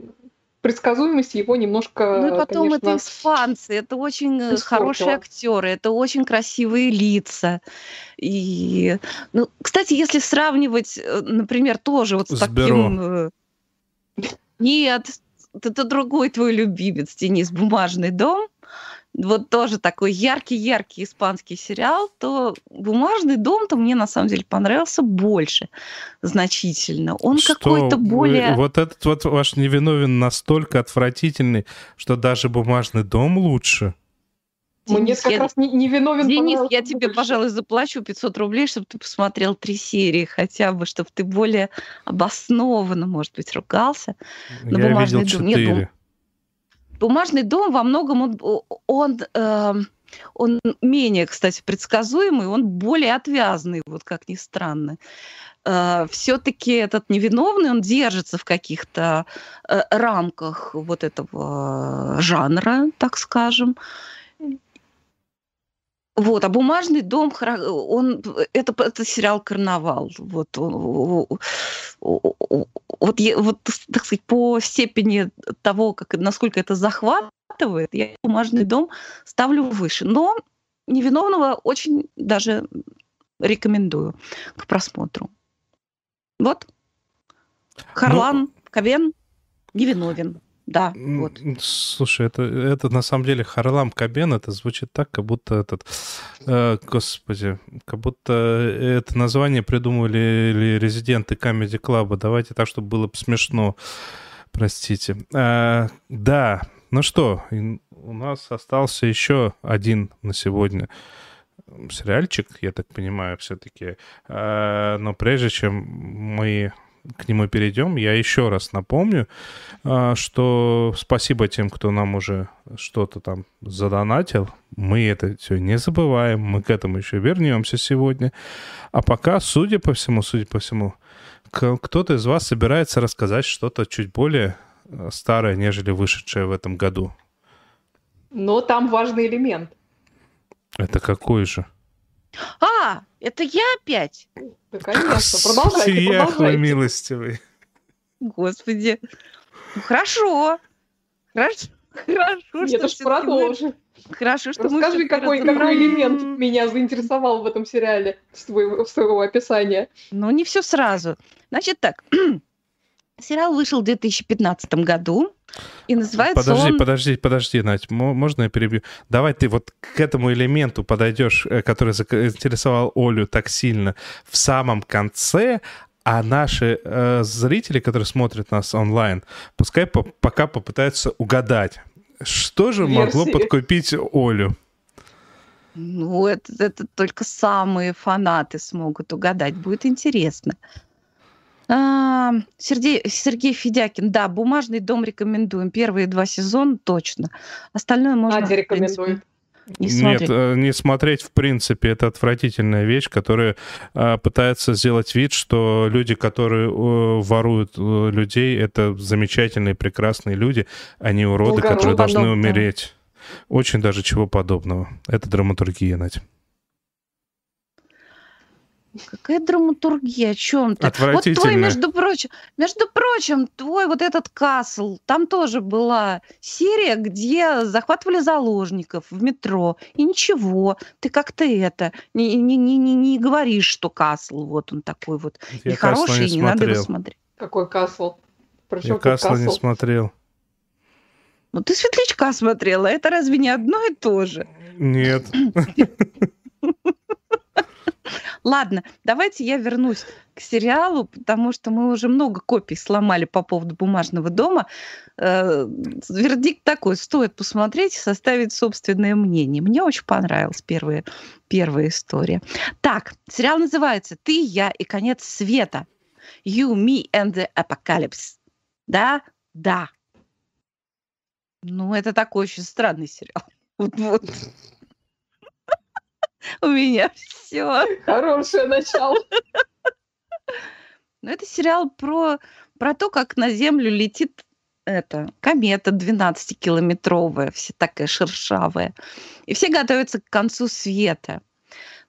предсказуемость его немножко. Ну и потом конечно, это испанцы, это очень э, испортило. хорошие актеры, это очень красивые лица. И, ну, кстати, если сравнивать, например, тоже вот с, с таким. Бюро. Нет, это другой твой любимец, Денис, бумажный дом вот тоже такой яркий-яркий испанский сериал, то «Бумажный дом»-то мне на самом деле понравился больше значительно. Он какой-то более... Вы, вот этот вот ваш невиновен настолько отвратительный, что даже «Бумажный дом» лучше? Мне как я... раз не, не виновен. Денис, я тебе, больше. пожалуй, заплачу 500 рублей, чтобы ты посмотрел три серии хотя бы, чтобы ты более обоснованно, может быть, ругался. На я бумажный видел дом. 4. Нет, Бумажный дом во многом он, он, э, он менее, кстати, предсказуемый, он более отвязный, вот как ни странно. Э, все-таки этот невиновный, он держится в каких-то э, рамках вот этого жанра, так скажем. Вот, а бумажный дом, он это, это сериал Карнавал. Вот, вот, вот, так сказать, по степени того, как, насколько это захватывает, я бумажный дом ставлю выше. Но невиновного очень даже рекомендую к просмотру. Вот. Харлан ну, Кавен невиновен. Да, вот. Слушай, это, это на самом деле Харлам Кабен, это звучит так, как будто этот, э, господи, как будто это название придумывали резиденты Comedy Club. Давайте так, чтобы было смешно. Простите. Э, да, ну что, у нас остался еще один на сегодня сериальчик, я так понимаю, все-таки. Э, но прежде чем мы к нему перейдем, я еще раз напомню, а, что спасибо тем, кто нам уже что-то там задонатил. Мы это все не забываем, мы к этому еще вернемся сегодня. А пока, судя по всему, судя по всему, кто-то из вас собирается рассказать что-то чуть более а, старое, нежели вышедшее в этом году. Но там важный элемент. Это какой же? Это я опять? Да, конечно. Продолжайте, продолжайте. милостивый. Господи. Ну, хорошо. Хорошо. Хорошо, Нет, что продолжи. Хорошо, что Расскажи, мы какой, какой элемент меня заинтересовал в этом сериале с твоего, с твоего описания. Ну, не все сразу. Значит так, (clears throat) сериал вышел в 2015 году. И называется подожди, он... Подожди, подожди, Надь, можно я перебью? Давай ты вот к этому элементу подойдешь, э, который заинтересовал Олю так сильно в самом конце, а наши э, зрители, которые смотрят нас онлайн, пускай по пока попытаются угадать, что же Версии. могло подкупить Олю? Ну, это, это только самые фанаты смогут угадать. Будет интересно. А, Сергей, Сергей Федякин, да, «Бумажный дом» рекомендуем. Первые два сезона точно. Остальное можно... Надя рекомендует. Не Нет, э, не смотреть в принципе. Это отвратительная вещь, которая э, пытается сделать вид, что люди, которые э, воруют э, людей, это замечательные, прекрасные люди, а не уроды, которые должны умереть. Очень даже чего подобного. Это драматургия, Надя. Какая драматургия, о чем ты? Вот твой, между прочим, между прочим, твой вот этот Касл, там тоже была серия, где захватывали заложников в метро, и ничего, ты как-то это, не, не, не, не, не говоришь, что Касл, вот он такой вот, Я и хороший, не, не надо его смотреть. Какой Касл? Причем Я Касла не смотрел. Ну ты Светлячка смотрела, это разве не одно и то же? Нет. (laughs) Ладно, давайте я вернусь к сериалу, потому что мы уже много копий сломали по поводу бумажного дома. Э, вердикт такой: стоит посмотреть и составить собственное мнение. Мне очень понравилась первая, первая история. Так, сериал называется Ты, я и конец света. You, me and the apocalypse. Да? Да. Ну, это такой очень странный сериал. (laughs) Вот, вот. У меня все. Хорошее начало. Ну, это сериал про, про то, как на Землю летит это, комета 12-километровая, все такая шершавая. И все готовятся к концу света.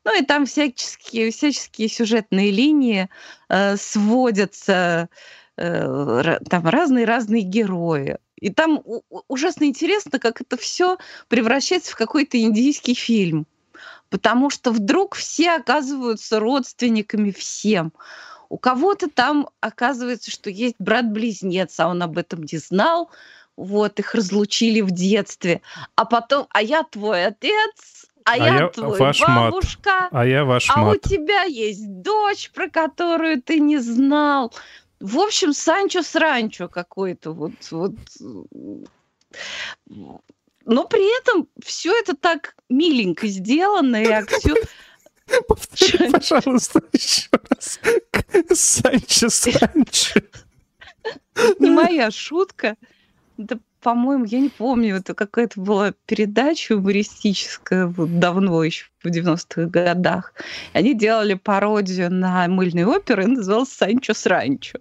Ну и там всяческие, всяческие сюжетные линии э, сводятся, э, там разные-разные герои. И там ужасно интересно, как это все превращается в какой-то индийский фильм потому что вдруг все оказываются родственниками всем. У кого-то там оказывается, что есть брат-близнец, а он об этом не знал. Вот, их разлучили в детстве. А потом, а я твой отец, а, а я, я твой ваш бабушка, мат. а я ваш а мат. у тебя есть дочь, про которую ты не знал. В общем, Санчо с ранчо какой-то вот, вот но при этом все это так миленько сделано, и актер... (laughs) Повтори, пожалуйста, еще раз. Санчо, Санчо. Не моя шутка. Да, по-моему, я не помню, это какая-то была передача юмористическая вот давно еще, в 90-х годах. Они делали пародию на мыльные оперы и называлась «Санчо с ранчо».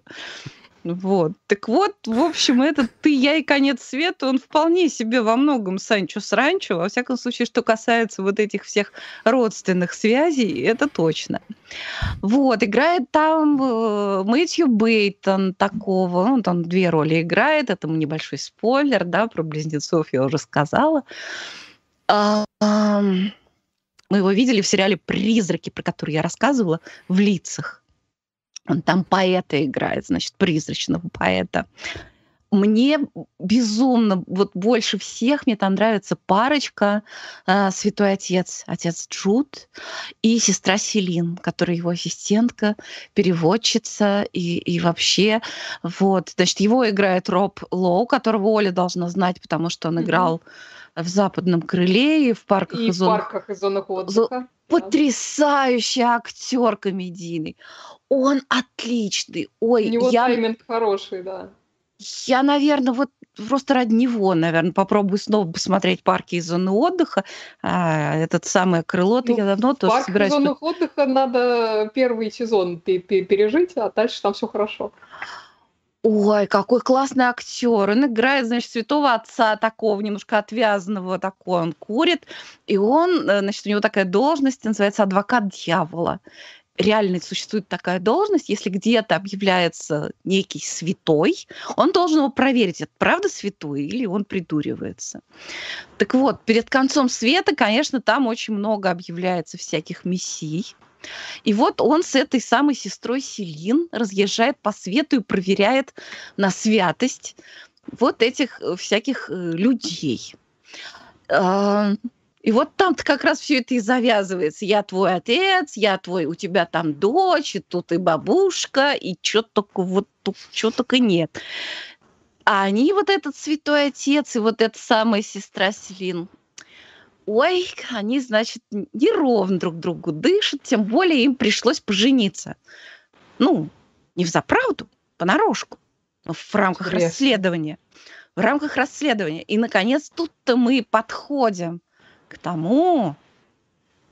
Вот. Так вот, в общем, этот «ты, я и конец света», он вполне себе во многом Санчо с Ранчо. Во всяком случае, что касается вот этих всех родственных связей, это точно. Вот, играет там э, Мэтью Бейтон такого, ну, там две роли играет, это небольшой спойлер, да, про близнецов я уже сказала. А, мы его видели в сериале «Призраки», про который я рассказывала, в лицах. Он там поэта играет, значит, призрачного поэта. Мне безумно, вот больше всех мне там нравится парочка э, Святой Отец, отец Джуд и сестра Селин, которая его ассистентка, переводчица и, и вообще вот, значит, его играет Роб Лоу, которого Оля должна знать, потому что он играл mm-hmm. в Западном крыле и в парках и, и в зонах... парках и зонах отдыха. Потрясающий актер комедийный. Он отличный. Ой, У него я... тайминг хороший, да. Я, наверное, вот просто ради него, наверное, попробую снова посмотреть парки и зоны отдыха. А, этот самое крыло ну, я давно тоже парк собираюсь... зонах отдыха надо первый сезон пережить, а дальше там все хорошо. Ой, какой классный актер. Он играет, значит, святого отца такого, немножко отвязанного такого. Он курит, и он, э, значит, у него такая должность, называется адвокат дьявола реально существует такая должность, если где-то объявляется некий святой, он должен его проверить, это правда святой или он придуривается. Так вот, перед концом света, конечно, там очень много объявляется всяких мессий. И вот он с этой самой сестрой Селин разъезжает по свету и проверяет на святость вот этих э, всяких э, людей. И вот там-то как раз все это и завязывается. Я твой отец, я твой, у тебя там дочь, и тут и бабушка, и что только вот что только нет. А они, вот этот святой отец и вот эта самая сестра Селин, ой, они, значит, неровно друг другу дышат, тем более им пришлось пожениться. Ну, не в заправду, понарошку, но в рамках Интересно. расследования. В рамках расследования. И, наконец, тут-то мы подходим – к тому,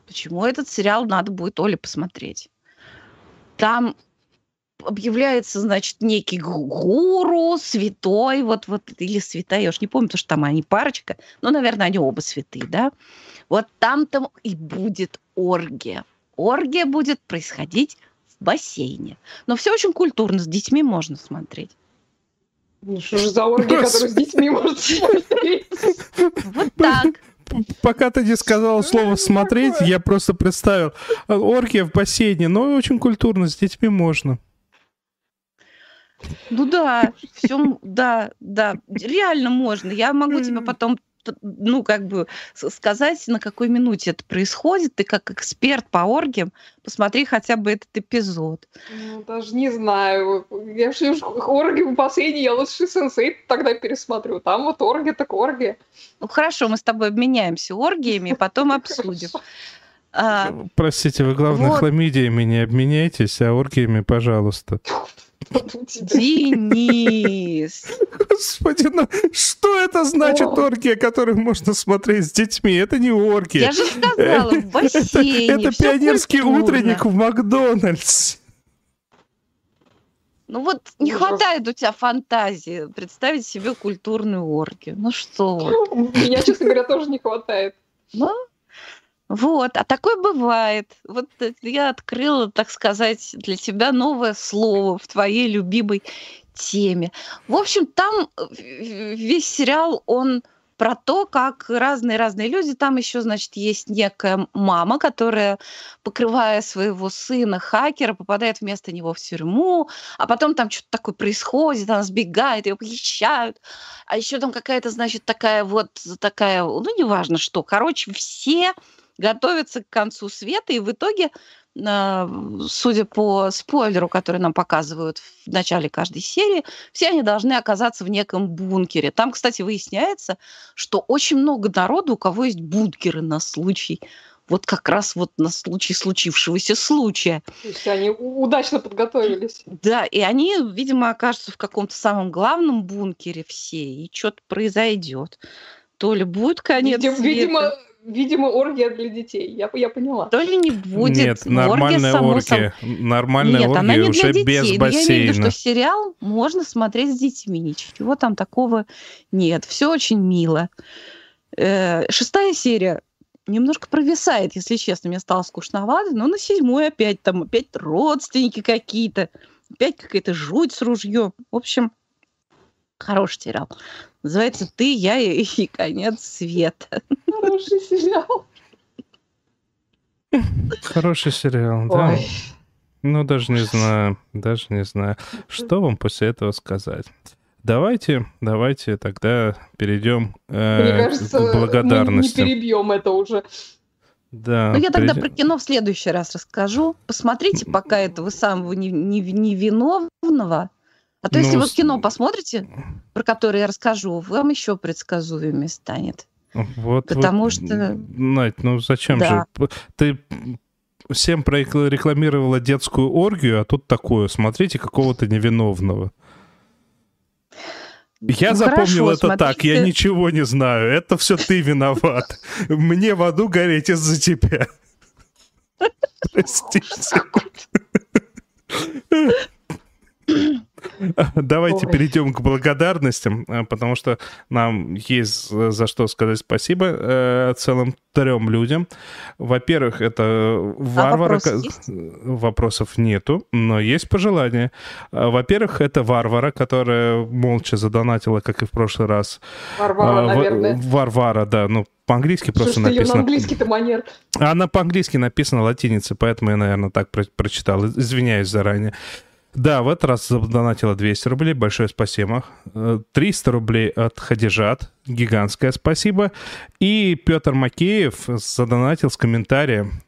почему этот сериал надо будет Оле посмотреть. Там объявляется, значит, некий гуру, святой, вот, вот, или святая, я уж не помню, потому что там они парочка, но, наверное, они оба святые, да? Вот там-то и будет оргия. Оргия будет происходить в бассейне. Но все очень культурно, с детьми можно смотреть. Ну что же за оргия, которую с (laughs) детьми можно смотреть? Вот так пока ты не сказал слово «смотреть», я просто представил. Оргия в бассейне, но очень культурно, с детьми можно. Ну да, все, да, да, реально можно. Я могу тебе потом ну, как бы сказать, на какой минуте это происходит. Ты как эксперт по оргиям, посмотри хотя бы этот эпизод. Ну, даже не знаю. Я же орги последний, я лучше сенсей тогда пересмотрю. Там вот орги так орги. Ну, хорошо, мы с тобой обменяемся оргиями, потом (laughs) обсудим. А, Простите, вы, главное, хламидиями не обменяйтесь, а оргиями, пожалуйста. Денис! Господи, ну что это значит О. оргия, которую можно смотреть с детьми? Это не оргия. Я же сказала, в бассейне. (laughs) Это, это пионерский культурно. утренник в Макдональдс. Ну вот не хватает у тебя фантазии представить себе культурную оргию. Ну что? Меня, честно говоря, тоже не хватает. Ну, вот, а такое бывает. Вот я открыла, так сказать, для тебя новое слово в твоей любимой теме. В общем, там э, весь сериал, он про то, как разные-разные люди. Там еще, значит, есть некая мама, которая, покрывая своего сына хакера, попадает вместо него в тюрьму, а потом там что-то такое происходит, она сбегает, ее похищают. А еще там какая-то, значит, такая вот, такая, ну, неважно что. Короче, все готовится к концу света, и в итоге, а, судя по спойлеру, который нам показывают в начале каждой серии, все они должны оказаться в неком бункере. Там, кстати, выясняется, что очень много народу, у кого есть бункеры на случай вот как раз вот на случай случившегося случая. То есть они удачно подготовились. Да, и они, видимо, окажутся в каком-то самом главном бункере все, и что-то произойдет. То ли будет конец видимо, света. Видимо, видимо, оргия для детей. Я, я поняла. То ли не будет. Нет, нормальная оргия. Само... Нормальная Нет, оргия она не уже для детей. без бассейна. Но я имею в виду, что сериал можно смотреть с детьми. Ничего там такого нет. Все очень мило. Э, шестая серия немножко провисает, если честно. Мне стало скучновато. Но на седьмой опять там опять родственники какие-то. Опять какая-то жуть с ружьем. В общем, хороший сериал. Называется «Ты, я и, (laughs) и конец света». Хороший сериал. Хороший сериал, да. Ой. Ну, даже не знаю, даже не знаю, что вам после этого сказать. Давайте, давайте тогда перейдем э, Мне кажется, к благодарности. Мы не перебьем это уже. Да. Ну, я тогда перейдем. про кино в следующий раз расскажу. Посмотрите пока этого самого невиновного. А то, если ну, вы кино посмотрите, про которое я расскажу, вам еще предсказуемее станет. Вот, Потому вот, что... Надь, ну зачем да. же? Ты всем рекламировала детскую оргию, а тут такое. Смотрите, какого-то невиновного. Я ну, запомнил хорошо, это смотрите. так, я ничего не знаю. Это все ты виноват. Мне в аду гореть из-за тебя. (laughs) Простите. Давайте Ой. перейдем к благодарностям, э, потому что нам есть за что сказать спасибо э, целым трем людям. Во-первых, это варвара... А вопрос Вопросов нету, но есть пожелания. Э, во-первых, это варвара, которая молча задонатила, как и в прошлый раз. Варвара, а, наверное. Варвара, да, ну по-английски просто Слушай, написано. на английский-то манер. Она по-английски написана латиницей, поэтому я, наверное, так про- прочитал. Извиняюсь заранее. Да, в этот раз задонатила 200 рублей, большое спасибо. 300 рублей от Хадижат, гигантское спасибо. И Петр Макеев задонатил с комментарием.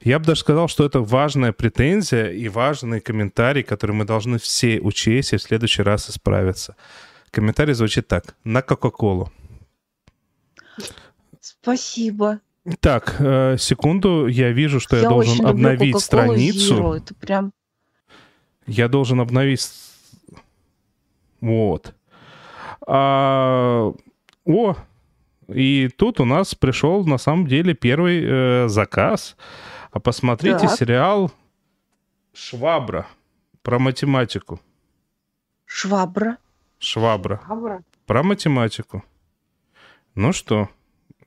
Я бы даже сказал, что это важная претензия и важный комментарий, который мы должны все учесть и в следующий раз исправиться. Комментарий звучит так. На Кока-Колу. Спасибо. Так, э, секунду, я вижу, что я, я должен обновить страницу. Zero. Это прям я должен обновить... Вот. А... О, и тут у нас пришел на самом деле первый э, заказ. А посмотрите так. сериал Швабра про математику. Швабра. Швабра. Швабра. Про математику. Ну что,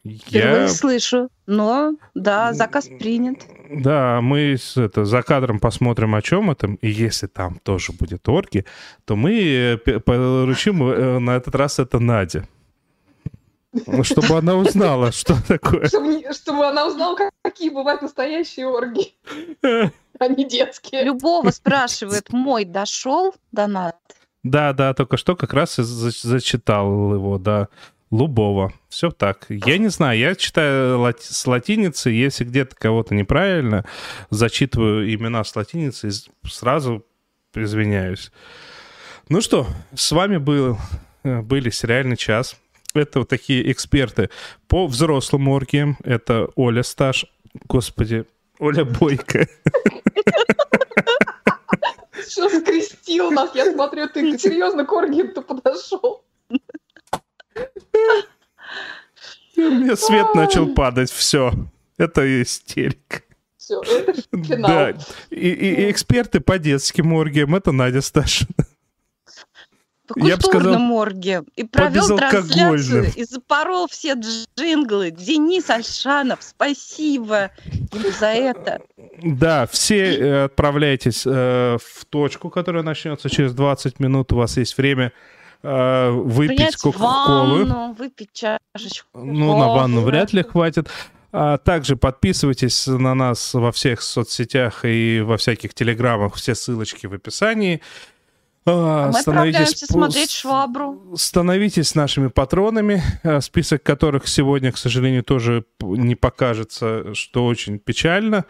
Впервые я... слышу, но да, заказ принят. Да, мы это, за кадром посмотрим, о чем это, и если там тоже будет орки, то мы э, поручим э, на этот раз это Надя. Чтобы она узнала, что (laughs) такое. Чтобы, чтобы она узнала, какие бывают настоящие орги, а не детские. Любого (laughs) спрашивает, мой дошел донат? Да, да, только что как раз и зачитал его, да. Лубова. Все так. Я не знаю, я читаю лати- с латиницы, если где-то кого-то неправильно зачитываю имена с латиницы, сразу извиняюсь. Ну что, с вами был, э, были «Сериальный час». Это вот такие эксперты по взрослым оргиям. Это Оля Сташ, господи, Оля Бойко. Что скрестил нас? Я смотрю, ты серьезно к оргиям-то подошел. И у меня свет начал падать, все. Это истерика. Все, это финал. Да. И, и, и эксперты по детским оргиям, это Надя Сташина. По я бы сказал, морге. И провел трансляцию, и запорол все джинглы. Денис Альшанов, спасибо ему за это. Да, все э, отправляйтесь э, в точку, которая начнется через 20 минут. У вас есть время э, выпить кока-колу. выпить чашечку. Ну, на ванну вряд ли хватит. А также подписывайтесь на нас во всех соцсетях и во всяких телеграммах. Все ссылочки в описании. А, мы отправляемся смотреть «Швабру». Становитесь нашими патронами, а, список которых сегодня, к сожалению, тоже не покажется, что очень печально.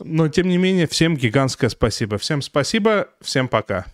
Но, тем не менее, всем гигантское спасибо. Всем спасибо, всем пока.